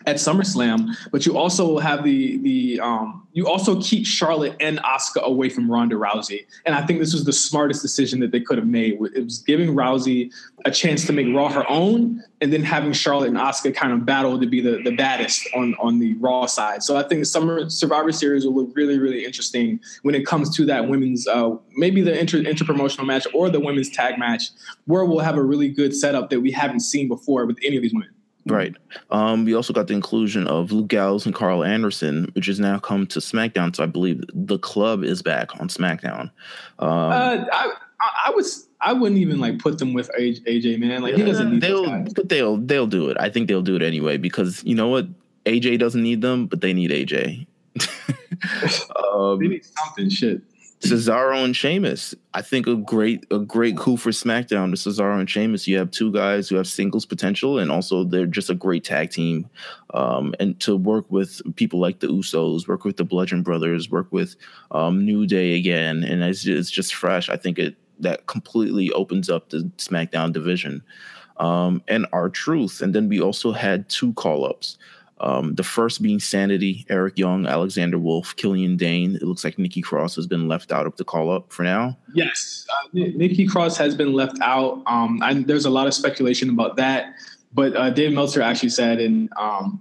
at SummerSlam, but you also have the the um, you also keep Charlotte and Asuka away from Ronda Rousey, and I think this was the smartest decision that they could have made. It was giving Rousey a chance to make Raw her own, and then having Charlotte and Asuka kind of battle to be the, the baddest on on the Raw side. So I think the Summer Survivor Series will look really really interesting when it comes to that women's uh, maybe the inter interpromotional match or the women's tag match, where we'll have a really good setup that we haven't seen before with any of these women. Right. Um, we also got the inclusion of Luke Gallows and Karl Anderson, which has now come to SmackDown. So I believe the club is back on SmackDown. Um, uh, I, I was I wouldn't even like put them with AJ man. Like he doesn't need they'll, But they'll they'll do it. I think they'll do it anyway because you know what? AJ doesn't need them, but they need AJ. um, they need something. Shit. Cesaro and Sheamus. I think a great a great coup for SmackDown to Cesaro and Sheamus. You have two guys who have singles potential, and also they're just a great tag team. Um, and to work with people like the Usos, work with the Bludgeon Brothers, work with um, New Day again, and it's, it's just fresh. I think it that completely opens up the SmackDown division. Um, and R-Truth. and then we also had two call ups. Um, the first being Sanity, Eric Young, Alexander Wolf, Killian Dane. It looks like Nikki Cross has been left out of the call up for now. Yes, uh, Nikki Cross has been left out. Um, I, there's a lot of speculation about that, but uh, Dave Meltzer actually said in um,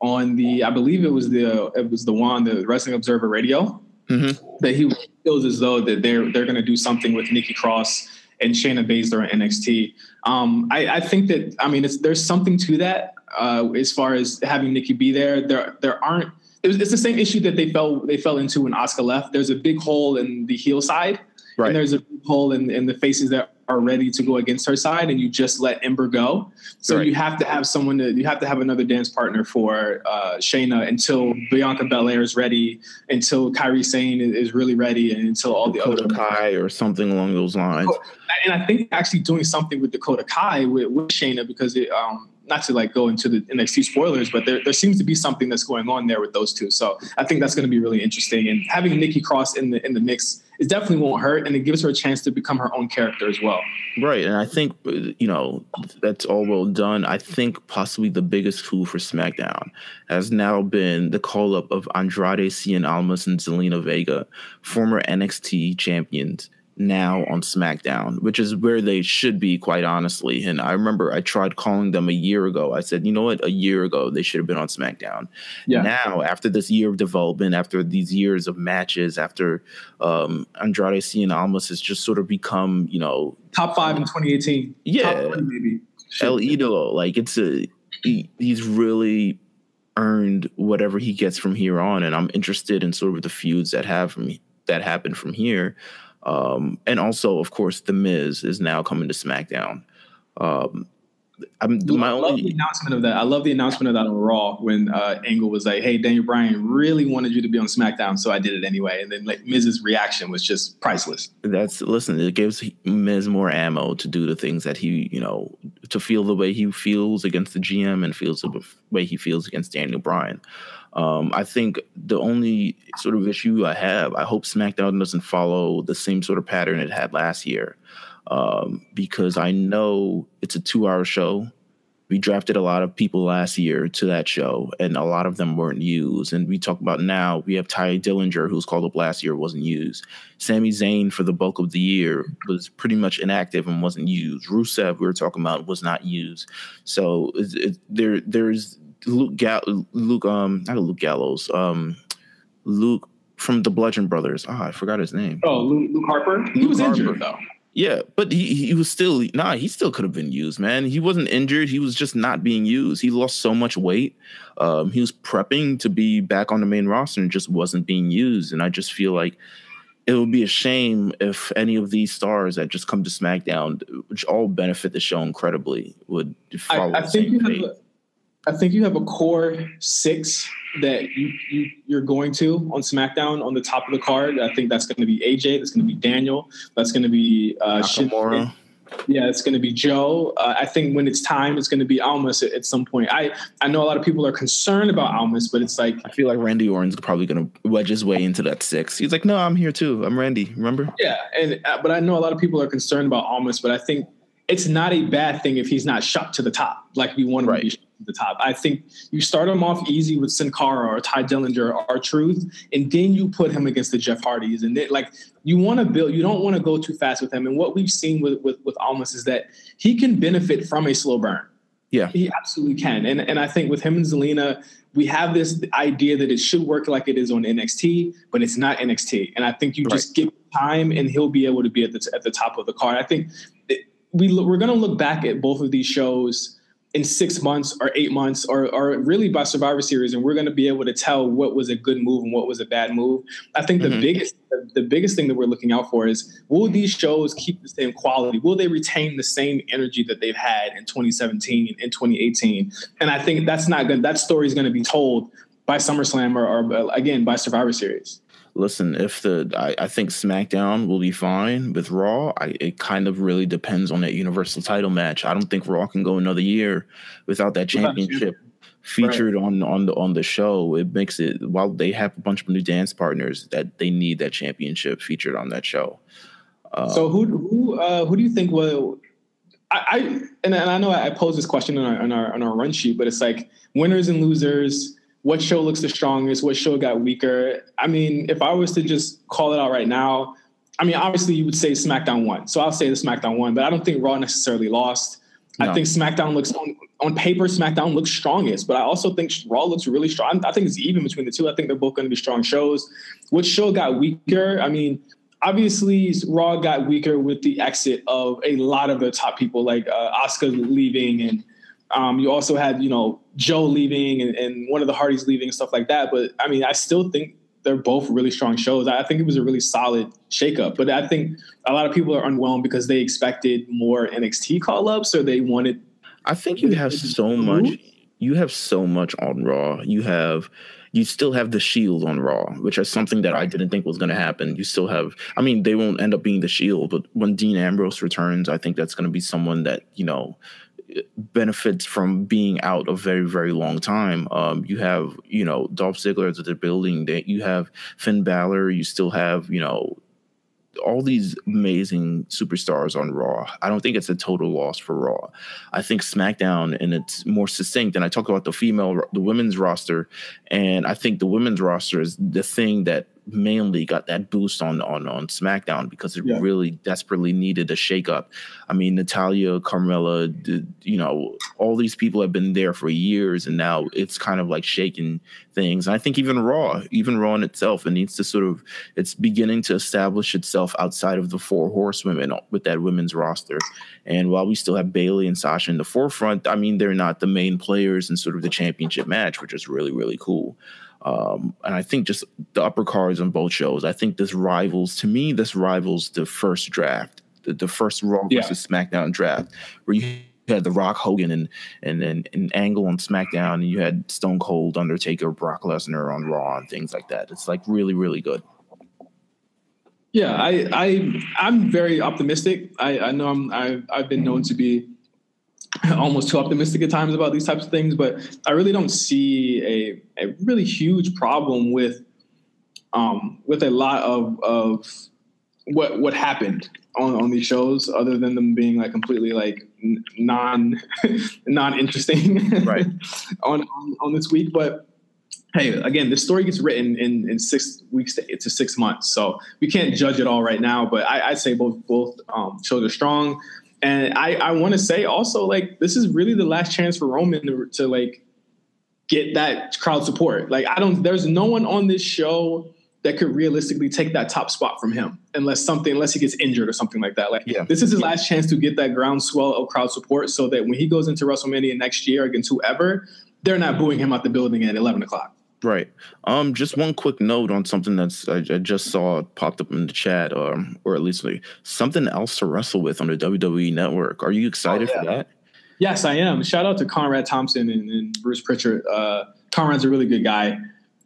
on the I believe it was the it was the one the Wrestling Observer Radio mm-hmm. that he feels as though that they're they're going to do something with Nikki Cross and Shayna Baszler in NXT. Um, I, I, think that I mean there's something to that uh, as far as having Nikki be there. There there aren't. It was, it's the same issue that they fell they fell into when Asuka left. There's a big hole in the heel side, right. and there's a hole in, in the faces that are ready to go against her side, and you just let Ember go. So right. you have to have someone to you have to have another dance partner for uh, Shayna until Bianca Belair is ready, until Kairi Sane is really ready, and until all the Dakota other Kai or something along those lines. And I think actually doing something with Dakota Kai with, with Shayna because it, um, not to like go into the NXT spoilers, but there, there seems to be something that's going on there with those two. So I think that's going to be really interesting. And having Nikki Cross in the in the mix it definitely won't hurt, and it gives her a chance to become her own character as well. Right, and I think you know that's all well done. I think possibly the biggest coup for SmackDown has now been the call up of Andrade Cien Almas and Zelina Vega, former NXT champions now on SmackDown, which is where they should be, quite honestly. And I remember I tried calling them a year ago. I said, you know what, a year ago they should have been on SmackDown. Yeah. Now, after this year of development, after these years of matches, after um, Andrade Cien Almas has just sort of become, you know, top five in 2018. Yeah, maybe. El Idolo, like it's a he, he's really earned whatever he gets from here on, and I'm interested in sort of the feuds that have from that happen from here. Um, and also, of course, The Miz is now coming to SmackDown. Um, I'm, my I love only, the announcement of that. I love the announcement of that on Raw when uh, Angle was like, "Hey, Daniel Bryan really wanted you to be on SmackDown, so I did it anyway." And then like Miz's reaction was just priceless. That's listen. It gives Miz more ammo to do the things that he, you know, to feel the way he feels against the GM and feels the way he feels against Daniel Bryan. Um, I think the only sort of issue I have, I hope SmackDown doesn't follow the same sort of pattern it had last year, um, because I know it's a two-hour show. We drafted a lot of people last year to that show, and a lot of them weren't used. And we talk about now, we have Tye Dillinger, who's called up last year, wasn't used. Sami Zayn, for the bulk of the year, was pretty much inactive and wasn't used. Rusev, we were talking about, was not used. So it, it, there, there's Luke Gall- Luke um not Luke Gallows um Luke from the Bludgeon Brothers. Ah, I forgot his name. Oh, Luke, Luke Harper. He Luke was Harper. injured though. Yeah, but he he was still nah. He still could have been used, man. He wasn't injured. He was just not being used. He lost so much weight. Um, he was prepping to be back on the main roster and just wasn't being used. And I just feel like it would be a shame if any of these stars that just come to SmackDown, which all benefit the show incredibly, would follow I, I the think same fate. I think you have a core six that you, you you're going to on SmackDown on the top of the card. I think that's going to be AJ. That's going to be Daniel. That's going to be uh, Nakamura. Yeah, it's going to be Joe. Uh, I think when it's time, it's going to be Almas at, at some point. I I know a lot of people are concerned about Almas, but it's like I feel like Randy Orton's probably going to wedge his way into that six. He's like, no, I'm here too. I'm Randy. Remember? Yeah, and uh, but I know a lot of people are concerned about Almas, but I think it's not a bad thing if he's not shot to the top like we want Right. to be the top. I think you start him off easy with Sin Cara or Tye Dillinger or Truth, and then you put him against the Jeff Hardys, and then like you want to build. You don't want to go too fast with him. And what we've seen with with with Almas is that he can benefit from a slow burn. Yeah. He absolutely can. And and I think with him and Zelina, we have this idea that it should work like it is on NXT, but it's not NXT. And I think you just give time and he'll be able to be at the at the top of the card. I think we we're going to look back at both of these shows in six months or eight months or, or really by Survivor Series, and we're going to be able to tell what was a good move and what was a bad move. I think the Mhm. biggest the, biggest thing that we're looking out for is will these shows keep the same quality? Will they retain the same energy that they've had in 2017 and 2018? And I think that's not good. That story is going to be told by SummerSlam or, or again by Survivor Series. Listen, if the I, I think SmackDown will be fine with Raw. I, it kind of really depends on that Universal Title match. I don't think Raw can go another year without that championship featured on on the on the show. It makes it while they have a bunch of new dance partners that they need that championship featured on that show. Uh, So who who uh, who do you think will? I, I and, and I know I posed this question on our, on our on our run sheet, but it's like winners and losers. What show looks the strongest? What show got weaker? I mean, if I was to just call it out right now, I mean, obviously you would say SmackDown won, so I'll say the SmackDown won, but I don't think Raw necessarily lost. I think SmackDown looks on, on paper, SmackDown looks strongest, but I also think Raw looks really strong. I think it's even between the two. I think they're both going to be strong shows. Which show got weaker? I mean, obviously Raw got weaker with the exit of a lot of the top people, like uh, Asuka leaving, and um, you also had you know Joe leaving and, and one of the Hardys leaving and stuff like that. But I mean, I still think they're both really strong shows. I think it was a really solid shakeup. But I think a lot of people are unwhelmed because they expected more NXT call ups or they wanted. I think you have so much. You have so much on Raw. You have, you still have the Shield on Raw, which is something that I didn't think was going to happen. You still have. I mean, they won't end up being the Shield, but when Dean Ambrose returns, I think that's going to be someone that you know benefits from being out a very very long time. Um, you have you know Dolph Ziggler that they're building. That you have Finn Balor. You still have you know all these amazing superstars on Raw. I don't think it's a total loss for Raw. I think SmackDown and it's more succinct. And I talk about the female, the women's roster, and I think the women's roster is the thing that mainly got that boost on on on SmackDown because it Yeah. really desperately needed a shakeup. I mean, Natalya, Carmella, you know, all these people have been there for years, and now it's kind of like shaking things. And I think even Raw, even Raw in itself, it needs to sort of it's beginning to establish itself outside of the four horsewomen uh, with that women's roster. And while we still have Bayley and Sasha in the forefront, I mean, they're not the main players in sort of the championship match, which is really, really cool. Um, and I think just the upper cards on both shows, I think this rivals, to me, this rivals the first draft, the, the first Raw Yeah. versus SmackDown draft, where you had The Rock Hogan and and and, and Angle on SmackDown, and you had Stone Cold, Undertaker, Brock Lesnar on Raw, and things like that. It's like really, really good. Yeah, I, I, I'm very optimistic. I, I know I'm, I've, I've been known to be almost too optimistic at times about these types of things, but I really don't see a, a really huge problem with, um, with a lot of, of what, what happened on, on these shows, other than them being like completely like non, non interesting, Right. on, on on this week. But hey, again, this story gets written in, in six weeks to, to six months. So we can't judge it all right now, but I, I'd say both, both um, shows are strong. And I, I want to say also like, this is really the last chance for Roman to, to like get that crowd support. Like I don't, there's no one on this show that could realistically take that top spot from him unless something, unless he gets injured or something like that. Like yeah. this is his last chance to get that groundswell of crowd support so that when he goes into WrestleMania next year against whoever, they're not booing him out the building at 11 o'clock. Right. Um, just one quick note on something that's I, I just saw popped up in the chat, um, or at least like something else to wrestle with on the WWE Network. Are you excited oh, yeah. for that? Yes, I am. Shout out to Conrad Thompson and, and Bruce Prichard. Uh, Conrad's a really good guy.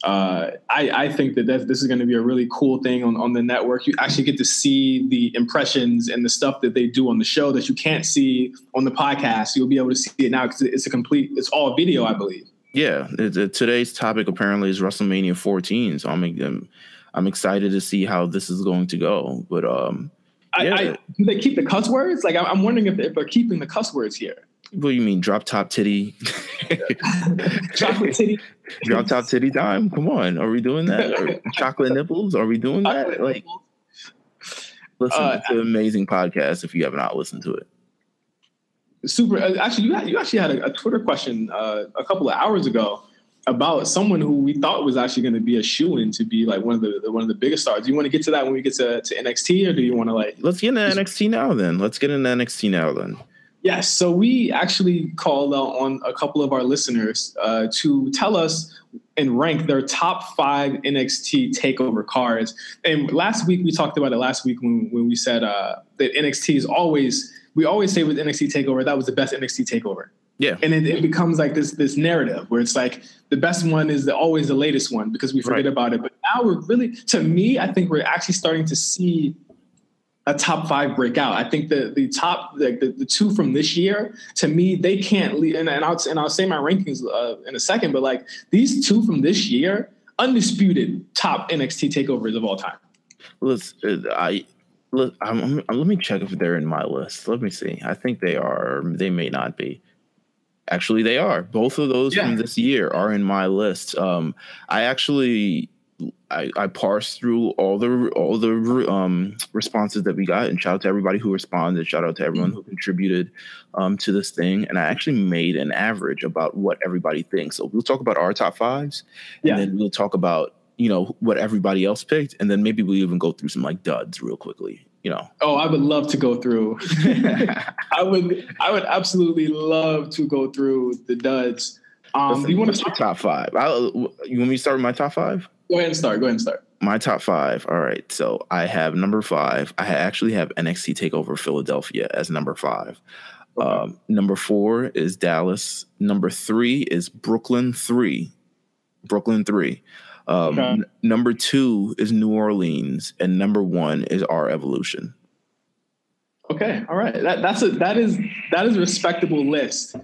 Uh, I, I, think that this is going to be a really cool thing on, on the network. You actually get to see the impressions and the stuff that they do on the show that you can't see on the podcast. You'll be able to see it now because it's a complete, it's all video, I believe. Yeah, it, it, today's topic apparently is WrestleMania 14, so I'm, I'm I'm excited to see how this is going to go. But um, yeah. I, I, do they keep the cuss words? Like I'm wondering if, if they're keeping the cuss words here. What do you mean, drop top titty? Chocolate titty. drop top titty time. Come on, are we doing that? Chocolate nipples? Are we doing that? Like, listen, uh, it's an amazing podcast. If you have not listened to it, super. Uh, actually, you had, you actually had a, a Twitter question uh, a couple of hours ago about someone who we thought was actually going to be a shoe in to be like one of the one of the biggest stars. Do you want to get to that when we get to, to NXT, or do you want to like? Let's get into NXT now. Then let's get into NXT now. Then. Yes. So we actually called out on a couple of our listeners uh, to tell us and rank their top five NXT takeover cards. And last week we talked about it. Last week when when we said uh, that NXT is always we always say with NXT Takeover that was the best NXT Takeover. Yeah, and it, it becomes like this this narrative where it's like the best one is the, always the latest one because we forget right. about it. But now we're really, to me, I think we're actually starting to see a top five breakout. I think the the top the, the, the, two from this year to me they can't leave. And, and I'll and I'll say my rankings uh, in a second, but like these two from this year, undisputed top NXT takeovers of all time. Listen, I Look, I'm, I'm, let me check if they're in my list. Let me see. I think they are. They may not be. Actually, they are. Both of those yeah. from this year are in my list. Um, I actually I, I parsed through all the all the um, responses that we got, and shout out to everybody who responded. Shout out to everyone who contributed um, to this thing, and I actually made an average about what everybody thinks. So we'll talk about our top fives, and yeah. then we'll talk about you know what everybody else picked, and then maybe we'll even go through some like duds real quickly. You know. Oh, I would love to go through. I would. I would absolutely love to go through the duds. Um, Listen, do you want to start top five? I'll, you want me to start with my top five? Go ahead and start. Go ahead and start. My top five. All right. So I have number five. I actually have NXT Takeover Philadelphia as number five. Okay. Um, number four is Dallas. Number three is Brooklyn three. Brooklyn three. Um, okay. n- number two is New Orleans, and number one is R Evolution. Okay, all right. That that's a that is that is a respectable list.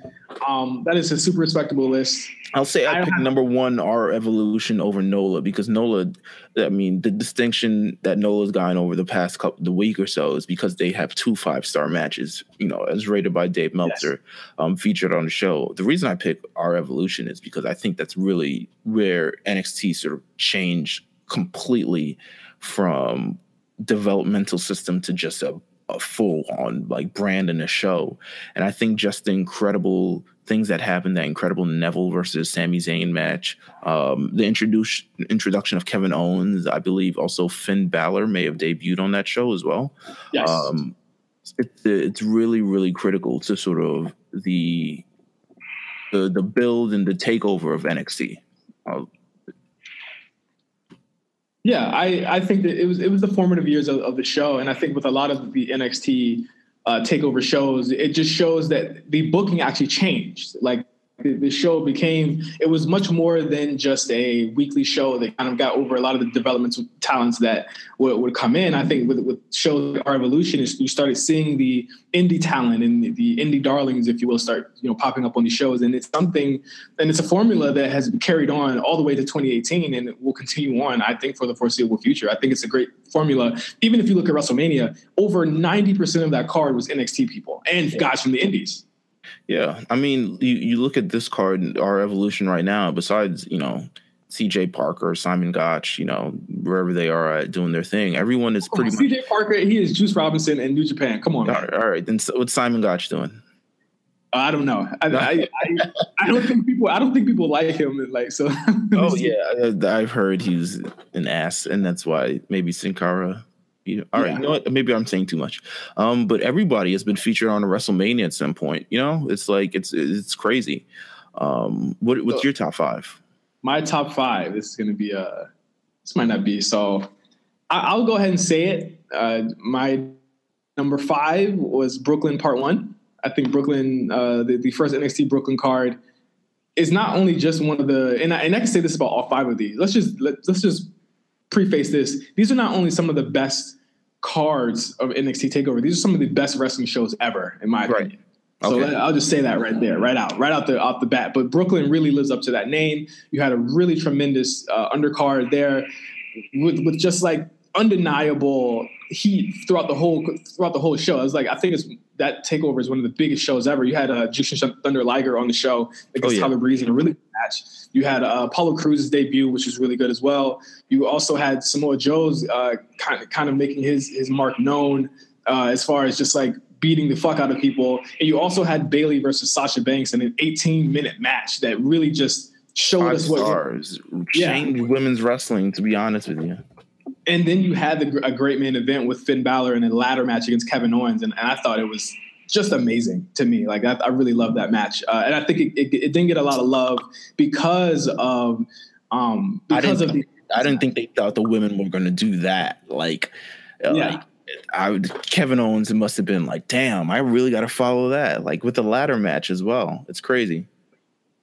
Um, that is a super respectable list. I'll say I, I picked number one R Evolution over Nola because Nola, I mean, the distinction that Nola's gotten over the past couple the week or so is because they have two five star matches, you know, as rated by Dave Meltzer, yes. um, featured on the show. The reason I pick R Evolution is because I think that's really where NXT sort of changed completely from developmental system to just a a full on like brand and a show. And I think just the incredible things that happened, that incredible Neville versus Sami Zayn match, um, the introduce, introduction of Kevin Owens, I believe also Finn Balor may have debuted on that show as well. Yes. Um, it's, it's really, really critical to sort of the the the build and the takeover of NXT. Uh, yeah, I, I think that it was it was the formative years of, of the show, and I think with a lot of the NXT uh, takeover shows, it just shows that the booking actually changed. Like the show became it was much more than just a weekly show that kind of got over a lot of the developmental talents that would, would come in. I think with, with shows like R Evolution is you started seeing the indie talent and the, the indie darlings if you will start you know popping up on these shows. And it's something and it's a formula that has carried on all the way to 2018 and will continue on i think for the foreseeable future. I think it's a great formula. Even if you look at wrestlemania over 90% of that card was nxt people. And guys from the indies yeah, I mean, you, you look at this card, R Evolution right now. Besides, you know, C.J. Parker, Simon Gotch, you know, wherever they are at doing their thing, everyone is pretty. Much. C.J. Parker, he is Juice Robinson and New Japan. Come on, all right, all right. Then what's Simon Gotch doing? I don't know. I, I, I, I, don't think people. I don't think people like him. Like so. oh yeah, I've heard he's an ass, and that's why maybe Sin Cara. You know, all right, yeah. you know what? Maybe I'm saying too much. Um, but everybody has been featured on a WrestleMania at some point. You know, it's like it's it's crazy. Um, what, what's your top five? My top five. This is going to be a. Uh, this might not be so. I, will go ahead and say it. Uh, my number five was Brooklyn Part One. I think Brooklyn, uh, the, the first NXT Brooklyn card, is not only just one of the, and I, and I can say this about all five of these. Let's just let, let's just preface this. These are not only some of the best cards of NXT Takeover. These are some of the best wrestling shows ever, in my right. opinion. So okay. I'll just say that right there, right out, right out the off the bat. But Brooklyn really lives up to that name. You had a really tremendous uh, undercard there, with with just like undeniable heat throughout the whole throughout the whole show. I was like, I think it's that takeover is one of the biggest shows ever. You had uh, Jushin Thunder Liger on the show against oh, yeah. Tyler Breeze in a really good match. You had uh, Apollo Crews's debut, which was really good as well. You also had Samoa Joe's uh, kind of kind of making his his mark known uh, as far as just like beating the fuck out of people. And you also had Bayley versus Sasha Banks in an 18 minute match that really just showed Five us what stars changed women's wrestling. To be honest with you and then you had the, a great main event with Finn Balor in a ladder match against Kevin Owens, and, and I thought it was just amazing to me. Like I, I really loved that match, uh, and I think it, it, it, didn't get a lot of love because of um because of the. I didn't think they thought the women were going to do that. Like, uh, yeah. like I would, Kevin Owens, must have been like, damn, I really got to follow that. Like with the ladder match as well. It's crazy.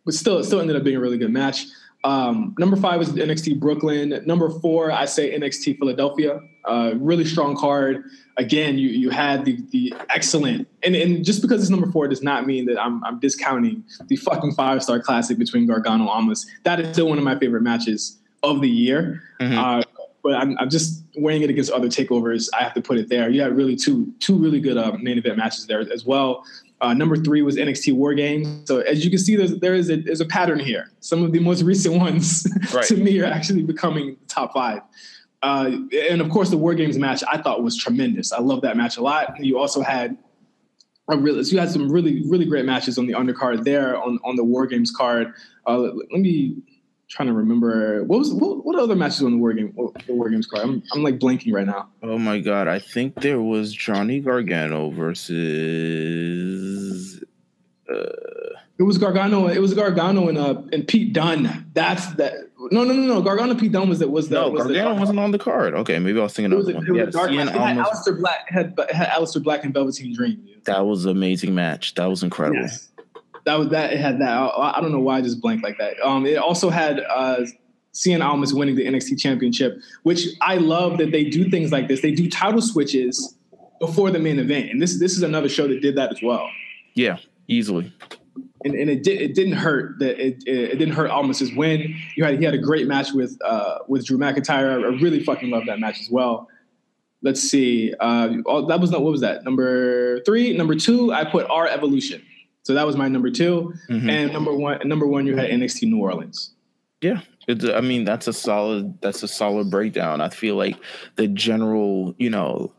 But still, it still ended up being a really good match. Um, number five was NXT Brooklyn. Number four, I say NXT Philadelphia. Uh, really strong card. Again, you you had the the excellent and, and just because it's number four does not mean that I'm I'm discounting the fucking five star classic between Gargano and Almas. That is still one of my favorite matches of the year. Mm-hmm. Uh, but I'm, I'm, just weighing it against other takeovers. I have to put it there. You had really two two really good uh, main event matches there as well. Uh, number three was NXT War Games. So as you can see, there's there is a there's a pattern here. Some of the most recent ones right. to me are actually becoming top five. Uh, and of course, the War Games match I thought was tremendous. I love that match a lot. You also had a really, so you had some really really great matches on the undercard there on on the War Games card. Uh, let me trying to remember what was what, what other matches on the war game the war games card. I'm I'm like blanking right now. Oh my god, I think there was Johnny Gargano versus. Uh, it was Gargano. It was Gargano and uh and Pete Dunne. That's that. No, no, no, no. Gargano Pete Dunne was that was the no was Gargano the, wasn't on the card. Okay, maybe I was thinking of one. yeah, dark match. Had Aleister Black had, had Aleister Black and Velveteen Dream. That was an amazing match. That was incredible. Yes that was that. It had that. I, I, don't know why I just blanked like that. Um, it also had uh, Cien Almas winning the NXT Championship, which I love that they do things like this. They do title switches before the main event, and this this is another show that did that as well. Yeah, easily. And, and it did it didn't hurt that it, it, it didn't hurt Almas's win. You had he had a great match with uh, with Drew McIntyre. I really fucking love that match as well. Let's see. Uh, all, that was not what was that number three. Number two, I put R Evolution. So that was my number 2 mm-hmm. and number one. Number one, you had NXT New Orleans. Yeah, it's, I mean that's a solid that's a solid breakdown. I feel like the general, you know,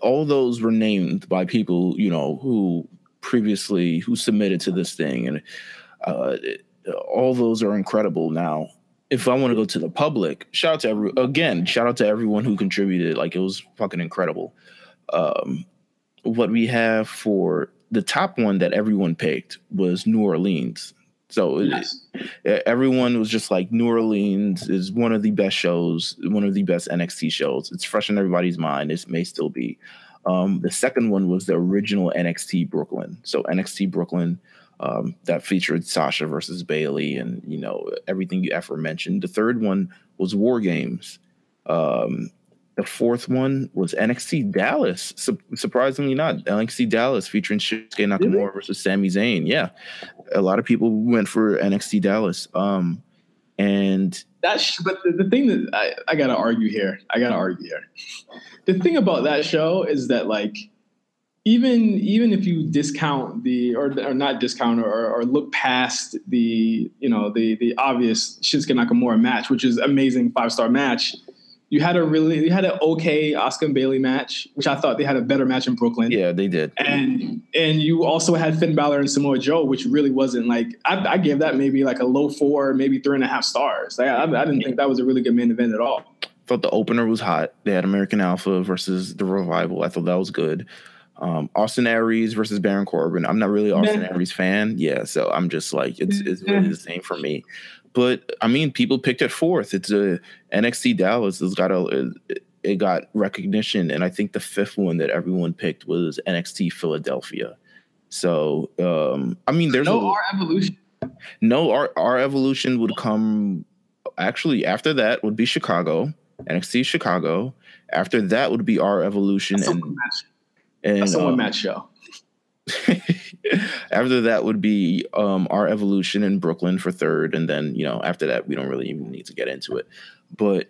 all those were named by people, you know, who previously who submitted to this thing, and uh, it, all those are incredible. Now, if I want to go to the public, shout out to every again, shout out to everyone who contributed. Like it was fucking incredible. Um, what we have for the top one that everyone picked was New Orleans. So yes. it, everyone was just like New Orleans is one of the best shows, one of the best NXT shows. It's fresh in everybody's mind. It may still be. Um, the second one was the original NXT Brooklyn. So NXT Brooklyn um, that featured Sasha versus Bayley and you know everything you ever mentioned. The third one was War Games. Um, the fourth one was NXT Dallas. Su- surprisingly not NXT Dallas featuring Shinsuke Nakamura really? versus Sami Zayn. Yeah, a lot of people went for NXT Dallas. Um, and that's but the, the thing that I, I gotta argue here, I gotta argue here. The thing about that show is that like even even if you discount the or, or not discount or, or look past the you know the the obvious Shinsuke Nakamura match, which is amazing five star match You had a really, you had an okay Asuka and Bayley match, which I thought they had a better match in Brooklyn. Yeah, they did. And and you also had Finn Balor and Samoa Joe, which really wasn't like I, I gave that maybe like a low four, maybe three and a half stars. Like, I, I didn't think that was a really good main event at all. thought the opener was hot. They had American Alpha versus the Revival. I thought that was good. Um, Austin Aries versus Baron Corbin. I'm not really Austin. Aries fan. Yeah, so I'm just like it's it's really the same for me. But I mean, people picked it fourth. It's a NXT Dallas has got a it, got recognition, and I think the fifth one that everyone picked was NXT Philadelphia. So um, I mean, there's No R Evolution. no our R Evolution would come actually after that would be Chicago NXT Chicago. After that would be R Evolution That's a and match. and That's a one um, match show. after that would be um, R Evolution in Brooklyn for third, and then you know after that we don't really even need to get into it. But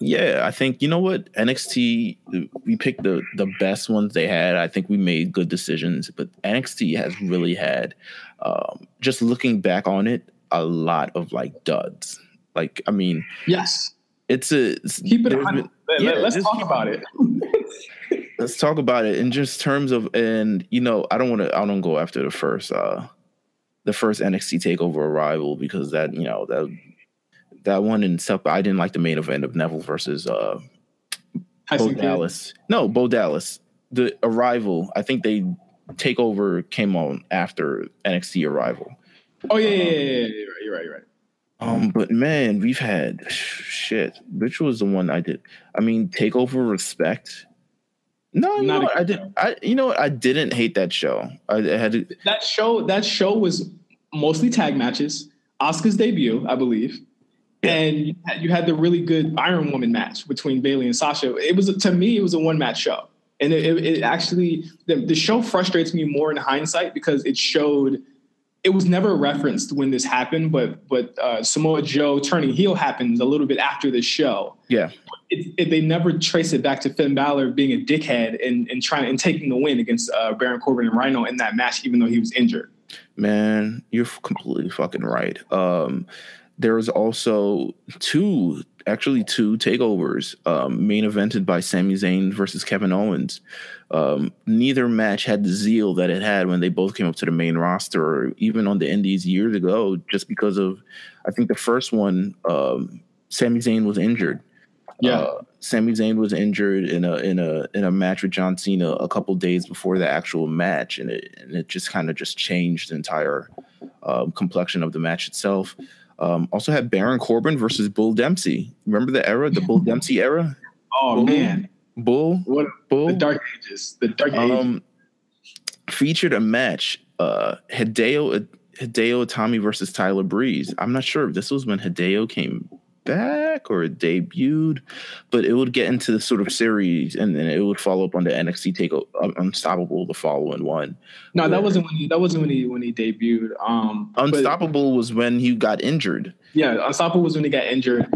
yeah, I think you know what NXT we picked the the best ones they had. I think we made good decisions, but NXT has really had um, just looking back on it a lot of like duds. Like I mean, Yes. it's a it's, Keep it been- Let- yeah, Let's talk about it. let's talk about it in just terms of and you know i don't want to i don't go after the first uh the first nxt takeover arrival because that you know that that one in stuff i didn't like the main event of neville versus uh bo Kidd. dallas no bo dallas the arrival i think they takeover came on after nxt arrival Oh yeah, yeah, yeah, yeah, yeah. You're right. You're right. You're right. um but man we've had shit which was the one i did i mean takeover respect no, you know what? I good did. I you know what? I didn't hate that show. I, I had to, That show. That show was mostly tag matches. Asuka's debut, I believe. Yeah. And you had, you had the really good Iron Woman match between Bayley and Sasha. It was to me, it was a one match show, and it, it, it actually the, the show frustrates me more in hindsight because it showed it was never referenced when this happened, but but uh, Samoa Joe turning heel happens a little bit after this show. yeah, it, it, they never trace it back to Finn Balor being a dickhead and, and trying and taking the win against uh, Baron Corbin and Rhyno in that match, even though he was injured. man, you're completely fucking right. Um, there was also two, actually two takeovers, um, main evented by Sami Zayn versus Kevin Owens. Um, neither match had the zeal that it had when they both came up to the main roster, or even on the Indies years ago. Just because of, I think the first one, um, Sami Zayn was injured. Uh, Sami Zayn was injured in a in a in a match with John Cena a couple days before the actual match, and it and it just kind of just changed the entire um, complexion of the match itself. Um, also had Baron Corbin versus Bull Dempsey. Remember the era, the Bull Dempsey era? oh Bull, man, Bull, what Bull. the dark ages, the dark ages. um, featured a match. Uh, Hideo Hideo Itami versus Tyler Breeze. I'm not sure if this was when Hideo came back or debuted, but it would get into the sort of series, and then it would follow up on the NXT uh, Unstoppable, the following one. no, that wasn't when he that wasn't when he when he debuted. Um, but- Unstoppable was when he got injured. yeah, Unstoppable was when he got injured.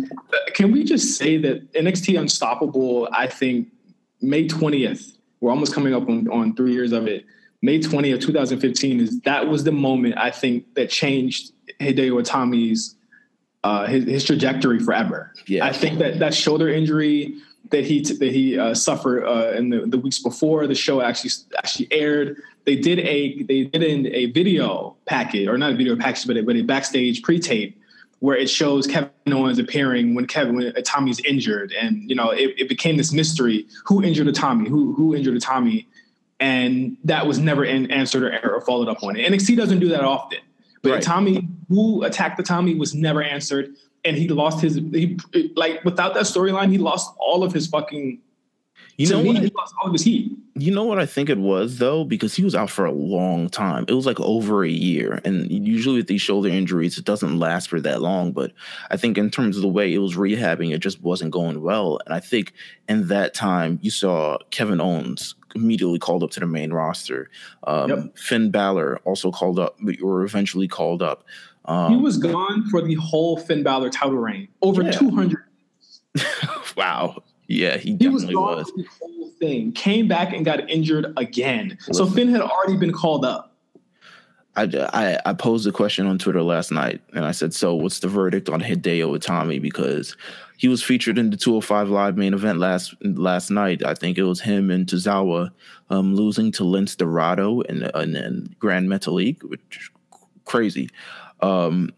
Can we just say that NXT Unstoppable? I think May twentieth. We're almost coming up on, on three years of it. May twentieth, two thousand fifteen is that was the moment I think that changed Hideo Itami's uh, his, his trajectory forever. Yeah. I think that that shoulder injury that he that he uh, suffered uh, in the, the weeks before the show actually actually aired. They did a they did in a video packet or not a video package, but a, but a backstage pre-tape where it shows Kevin Owens appearing when Kevin when Itami's injured, and you know it, it became this mystery: who injured Itami, who who injured Itami, and that was never in, answered or, or followed up on. NXT doesn't do that often, but Right. Itami who attacked the Itami was never answered, and he lost his he like without that storyline, he lost all of his fucking. You know me, what? he lost all of his heat. You know what I think it was though, because he was out for a long time. It was like over a year, and usually with these shoulder injuries, it doesn't last for that long. But I think in terms of the way it was rehabbing, it just wasn't going well. And I think in that time, you saw Kevin Owens immediately called up to the main roster. Um, Yep. Finn Balor also called up, but were eventually called up. Um, He was gone for the whole Finn Balor title reign, over Yeah. two hundred. wow, yeah, he He was gone was. for the whole thing. Came back and got injured again. So Finn had already been called up. I, I, I posed a question on Twitter last night, and I said, "So, what's the verdict on Hideo Itami? Because he was featured in the 205 Live main event last last night. I think it was him and Tozawa um, losing to Lince Dorado and and, and Gran Metalik, which crazy. Um,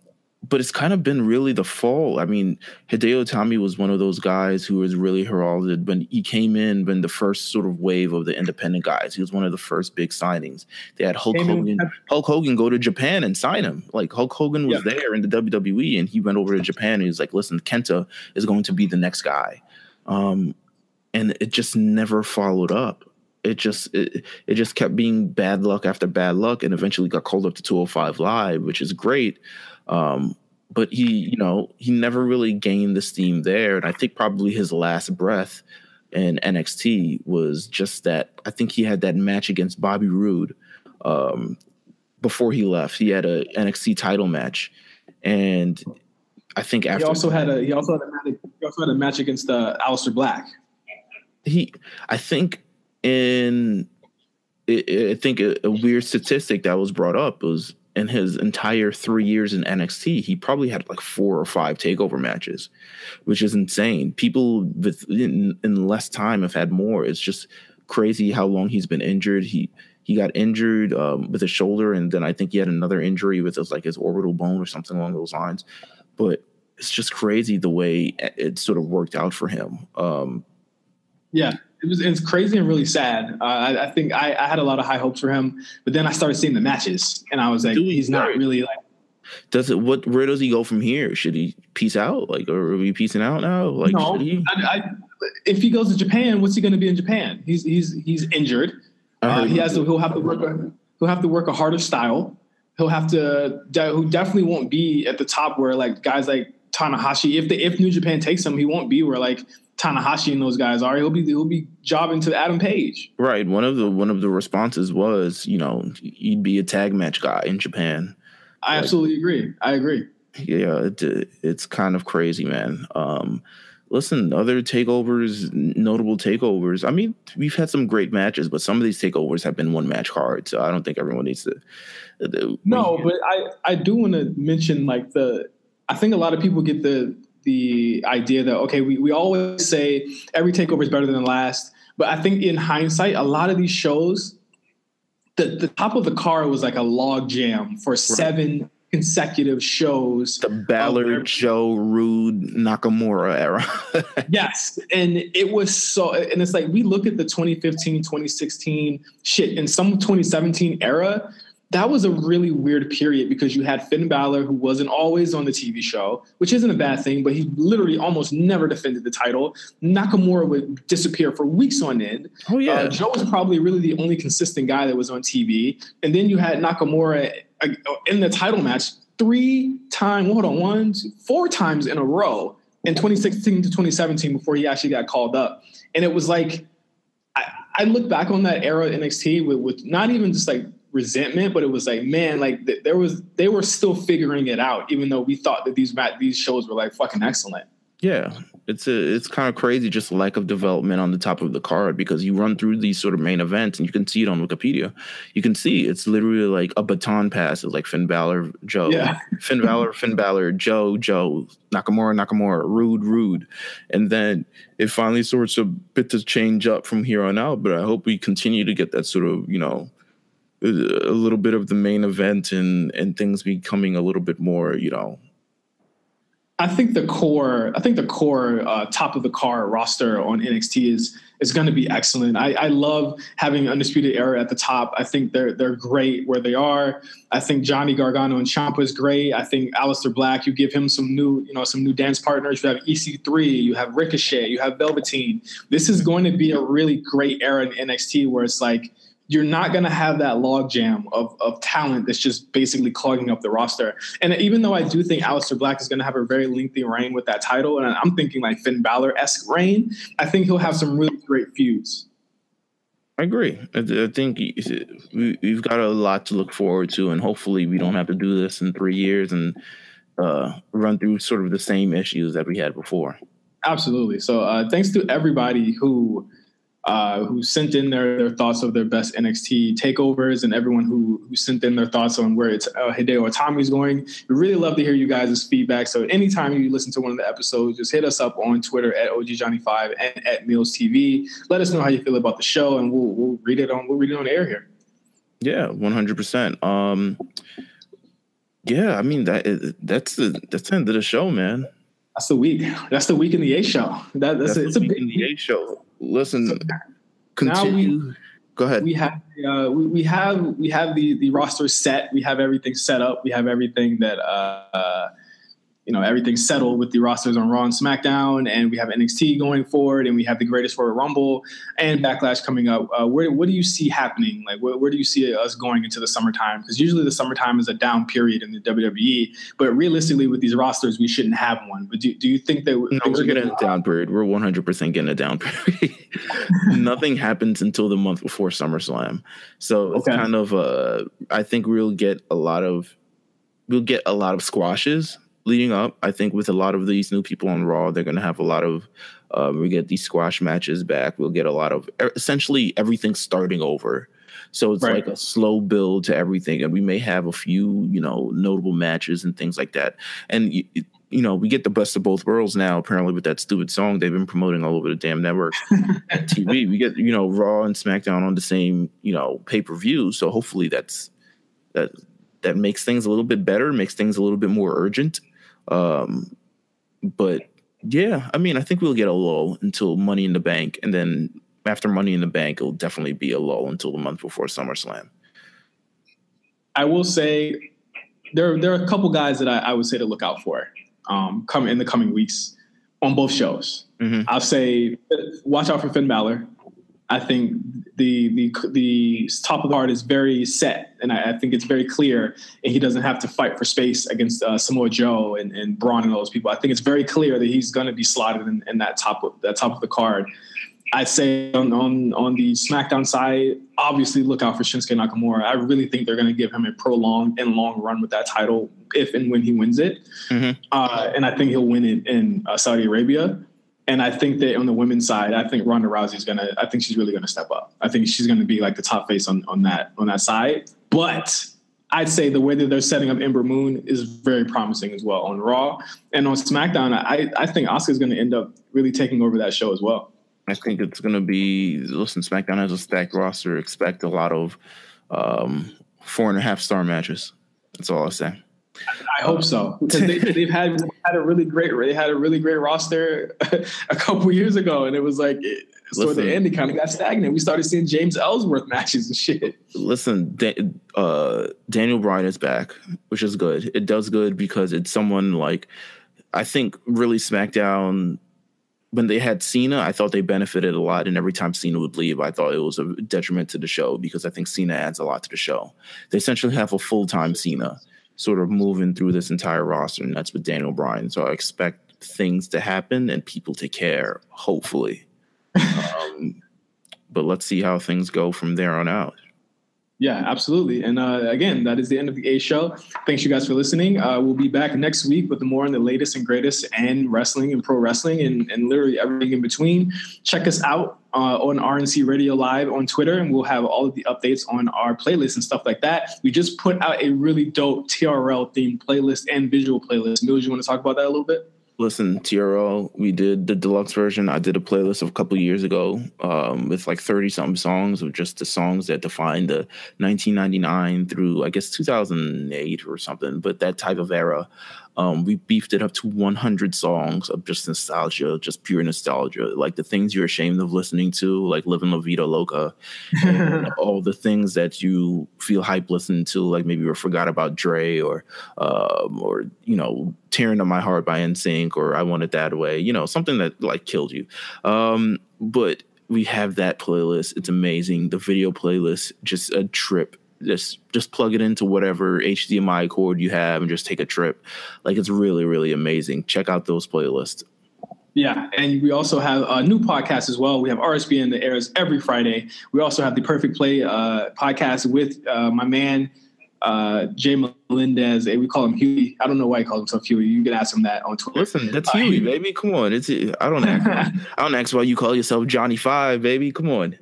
but it's kind of been really the fall. I mean, Hideo Itami was one of those guys who was really heralded when he came in when the first sort of wave of the independent guys. He was one of the first big signings. They had Hulk Hogan, Hulk Hogan go to Japan and sign him. Like Hulk Hogan was yeah. there in the WWE, and he went over to Japan and he was like, "Listen, Kenta is going to be the next guy," um, and it just never followed up. It just it, it just kept being bad luck after bad luck, and eventually got called up to 205 Live, which is great. Um, but he, you know, he never really gained the steam there. And I think probably his last breath in NXT was just that. I think he had that match against Bobby Roode um, before he left. He had a NXT title match, and I think after he also had a he also had a match, he also had a match against uh, Aleister Black. He, I think in I think a, a, weird statistic that was brought up was in his entire three years in NXT, he probably had like four or five takeover matches, which is insane. People with in, in less time have had more. It's just crazy how long he's been injured. He he got injured um, with his shoulder, and then I think he had another injury with his like his orbital bone or something along those lines. But it's just crazy the way it sort of worked out for him. Um, yeah, it was it's crazy and really sad. Uh, I, I, think I, I, had a lot of high hopes for him, but then I started seeing the matches, and I was like, Dude, he's not really like. Does it? What? Where does he go from here? Should he peace out? Like, or are we piecing out now? Like, no. I, I, if he goes to Japan, what's he going to be in Japan? He's he's he's injured. Uh, he has to. He'll have to work. A, he'll have to work a harder style. He'll have to. Who definitely won't be at the top where like guys like Tanahashi. If the if New Japan takes him, he won't be where like Tanahashi and those guys are. He'll be he'll be jobbing to Adam Page. Right. One of the one of the responses was, you know, he'd be a tag match guy in Japan. I like, absolutely agree. I agree. Yeah, it, it's kind of crazy, man. Um, listen, other takeovers, notable takeovers. I mean, we've had some great matches, but some of these takeovers have been one match cards. So I don't think everyone needs to. Uh, no, but I I do want to mention like the. I think a lot of people get the the idea that okay, we, we always say every takeover is better than the last, but I think in hindsight, a lot of these shows, the the top of the car was like a log jam for right. seven consecutive shows. The Balor, Joe, Roode, Nakamura era. yes. And it was so, and it's like we look at the 2015, 2016 shit, in some 2017 era, that was a really weird period because you had Finn Balor, who wasn't always on the TV show, which isn't a bad thing, but he literally almost never defended the title. Nakamura would disappear for weeks on end. Oh, yeah. Uh, Joe was probably really the only consistent guy that was on TV. And then you had Nakamura uh, in the title match three times, hold on, one, four times in a row in 2016 to 2017 before he actually got called up. And it was like, I, I look back on that era NXT with, with not even just like resentment, but it was like, man, like th- there was they were still figuring it out, even though we thought that these mat these shows were like fucking excellent. Yeah, it's a it's kind of crazy, just lack of development on the top of the card because you run through these sort of main events and you can see it on Wikipedia. You can see it's literally like a baton pass. It's like Finn Balor, Joe, yeah. Finn Balor, Finn Balor, Joe, Joe, Nakamura, Nakamura, Roode, Roode, and then it finally sorts of bit to change up from here on out. But I hope we continue to get that sort of you know a little bit of the main event and and things becoming a little bit more, you know. I think the core, I think the core uh, top of the car roster on NXT is is going to be excellent. I, I love having Undisputed Era at the top. I think they're they're great where they are. I think Johnny Gargano and Ciampa is great. I think Aleister Black, you give him some new, you know, some new dance partners. You have EC3, you have Ricochet, you have Velveteen. This is going to be a really great era in NXT where it's like you're not going to have that logjam of, of talent that's just basically clogging up the roster. And even though I do think Aleister Black is going to have a very lengthy reign with that title, and I'm thinking like Finn Balor esque reign, I think he'll have some really great feuds. I agree. I, think we've got a lot to look forward to, and hopefully, we don't have to do this in three years and uh, run through sort of the same issues that we had before. Absolutely. So, uh, thanks to everybody who uh, who sent in their, their thoughts of their best NXT takeovers and everyone who, who sent in their thoughts on where it's, uh, Hideo Itami is going. We really love to hear you guys' feedback. So anytime you listen to one of the episodes, just hit us up on Twitter at OGJohnny5 and at Meelz TV. Let us know how you feel about the show, and we'll we'll read it on we'll read it on air here. Yeah, one hundred percent. Um, yeah, I mean that that's the that's the end of the show, man. That's the week. That's the week in the A show. That, that's, that's a, it's a big in the A show. Listen, so continue. We, Go ahead. We have uh, we, we have we have the the roster set. We have everything set up. We have everything that uh, uh you know everything's settled with the rosters on Raw and SmackDown, and we have NXT going forward, and we have the Greatest Royal Rumble and Backlash coming up. Uh, where what do you see happening? Like where, where do you see us going into the summertime? Because usually the summertime is a down period in the WWE, but realistically with these rosters, we shouldn't have one. But do, do you think that no, we're getting a down period? We're one hundred percent getting a down period. Nothing happens until the month before SummerSlam, so it's okay. kind of uh, I think we'll get a lot of we'll get a lot of squashes leading up. I think with a lot of these new people on Raw, they're going to have a lot of. Um, we get these squash matches back. We'll get a lot of essentially everything starting over. So it's right. like a slow build to everything, and we may have a few, you know, notable matches and things like that. And you, you know, we get the best of both worlds now. Apparently, with that stupid song they've been promoting all over the damn network and TV, we get you know Raw and SmackDown on the same you know pay per view. So hopefully that's that that makes things a little bit better, makes things a little bit more urgent. Um, but yeah, I mean, I think we'll get a lull until Money in the Bank, and then after Money in the Bank, it'll definitely be a lull until the month before SummerSlam. I will say there there are a couple guys that I, I would say to look out for um, come in the coming weeks on both shows. Mm-hmm. I'll say watch out for Finn Balor. I think the the the top of the card is very set, and I, I, think it's very clear, and he doesn't have to fight for space against uh, Samoa Joe and, and Braun and those people. I think it's very clear that he's going to be slotted in, in, that top of that top of the card. I'd say on, on on the SmackDown side, obviously look out for Shinsuke Nakamura. I really think they're going to give him a prolonged and long run with that title if and when he wins it, mm-hmm. uh, and I think he'll win it in uh, Saudi Arabia. And I think that on the women's side, I think Ronda Rousey is gonna. I think she's really gonna step up. I think she's gonna be like the top face on on that on that side. But I'd say the way that they're setting up Ember Moon is very promising as well on Raw and on SmackDown. I I think Asuka's gonna end up really taking over that show as well. I think it's gonna be listen. SmackDown has a stacked roster. Expect a lot of um, four and a half star matches. That's all I say. I hope so because they, have had had a really great they had a really great roster a couple years ago, and it was like it, toward the end it kind of got stagnant. We started seeing James Ellsworth matches and shit. Listen, uh, Daniel Bryan is back, which is good. It does good because it's someone like I think really SmackDown when they had Cena, I thought they benefited a lot. And every time Cena would leave, I thought it was a detriment to the show because I think Cena adds a lot to the show. They essentially have a full time Cena sort of moving through this entire roster, and that's with Daniel Bryan. So I expect things to happen and people to care, hopefully. Um, but let's see how things go from there on out. Yeah, absolutely. And uh, again, that is the end of the A show. Thanks you guys for listening. Uh, we'll be back next week with more on the latest and greatest and wrestling and pro wrestling and, and literally everything in between. Check us out uh, on RNC Radio Live on Twitter, and we'll have all of the updates on our playlist and stuff like that. We just put out a really dope TRL themed playlist and visual playlist. Meelz, you want to talk about that a little bit? Listen TRL. We did the deluxe version. I did a playlist of a couple years ago um, with like thirty something songs of just the songs that defined the 1999 through I guess 2008 or something. But that type of era um, we beefed it up to 100 songs of just nostalgia, just pure nostalgia, like the things you're ashamed of listening to, like "Living La Vida Loca," and all the things that you feel hype listening to, like maybe you forgot about Dre or, um, or you know, "Tearing Up My Heart" by NSYNC or "I Want It That Way," you know, something that like killed you. Um, but we have that playlist. It's amazing. The video playlist, just a trip just just plug it into whatever HDMI cord you have and just take a trip. Like it's really really amazing. Check out those playlists. Yeah, and we also have a new podcast as well. We have RSBN that airs every Friday. We also have the Perfect Play uh, podcast with uh, my man uh, Jay Melendez. We call him Huey. I don't know why he calls himself Huey. You can ask him that on Twitter. Listen, that's uh, Huey, baby. Come on. It's I don't ask. I don't ask why you call yourself Johnny Five, baby. Come on.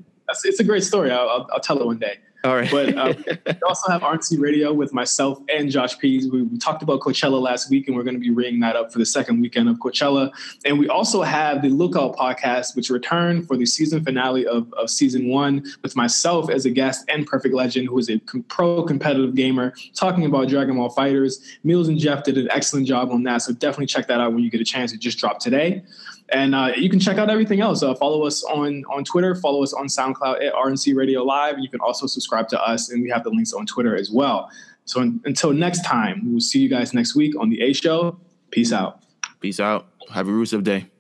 It's a great story. I'll, I'll, I'll tell it one day. All right. but uh, we also have RNC Radio with myself and Josh Pease. We, we, talked about Coachella last week, and we're going to be ringing that up for the second weekend of Coachella. And we also have the Lookout podcast, which returned for the season finale of, of season one with myself as a guest and Perfect Legend, who is a pro competitive gamer, talking about Dragon Ball FighterZ. Meelz and Jeff did an excellent job on that. So definitely check that out when you get a chance. It just dropped today. And uh, you can check out everything else. Uh, follow us on on Twitter. Follow us on SoundCloud at RNC Radio Live. You can also subscribe to us, and we have the links on Twitter as well. So un- until next time, we will see you guys next week on the A Show. Peace out. Peace out. Have a Rusev Day.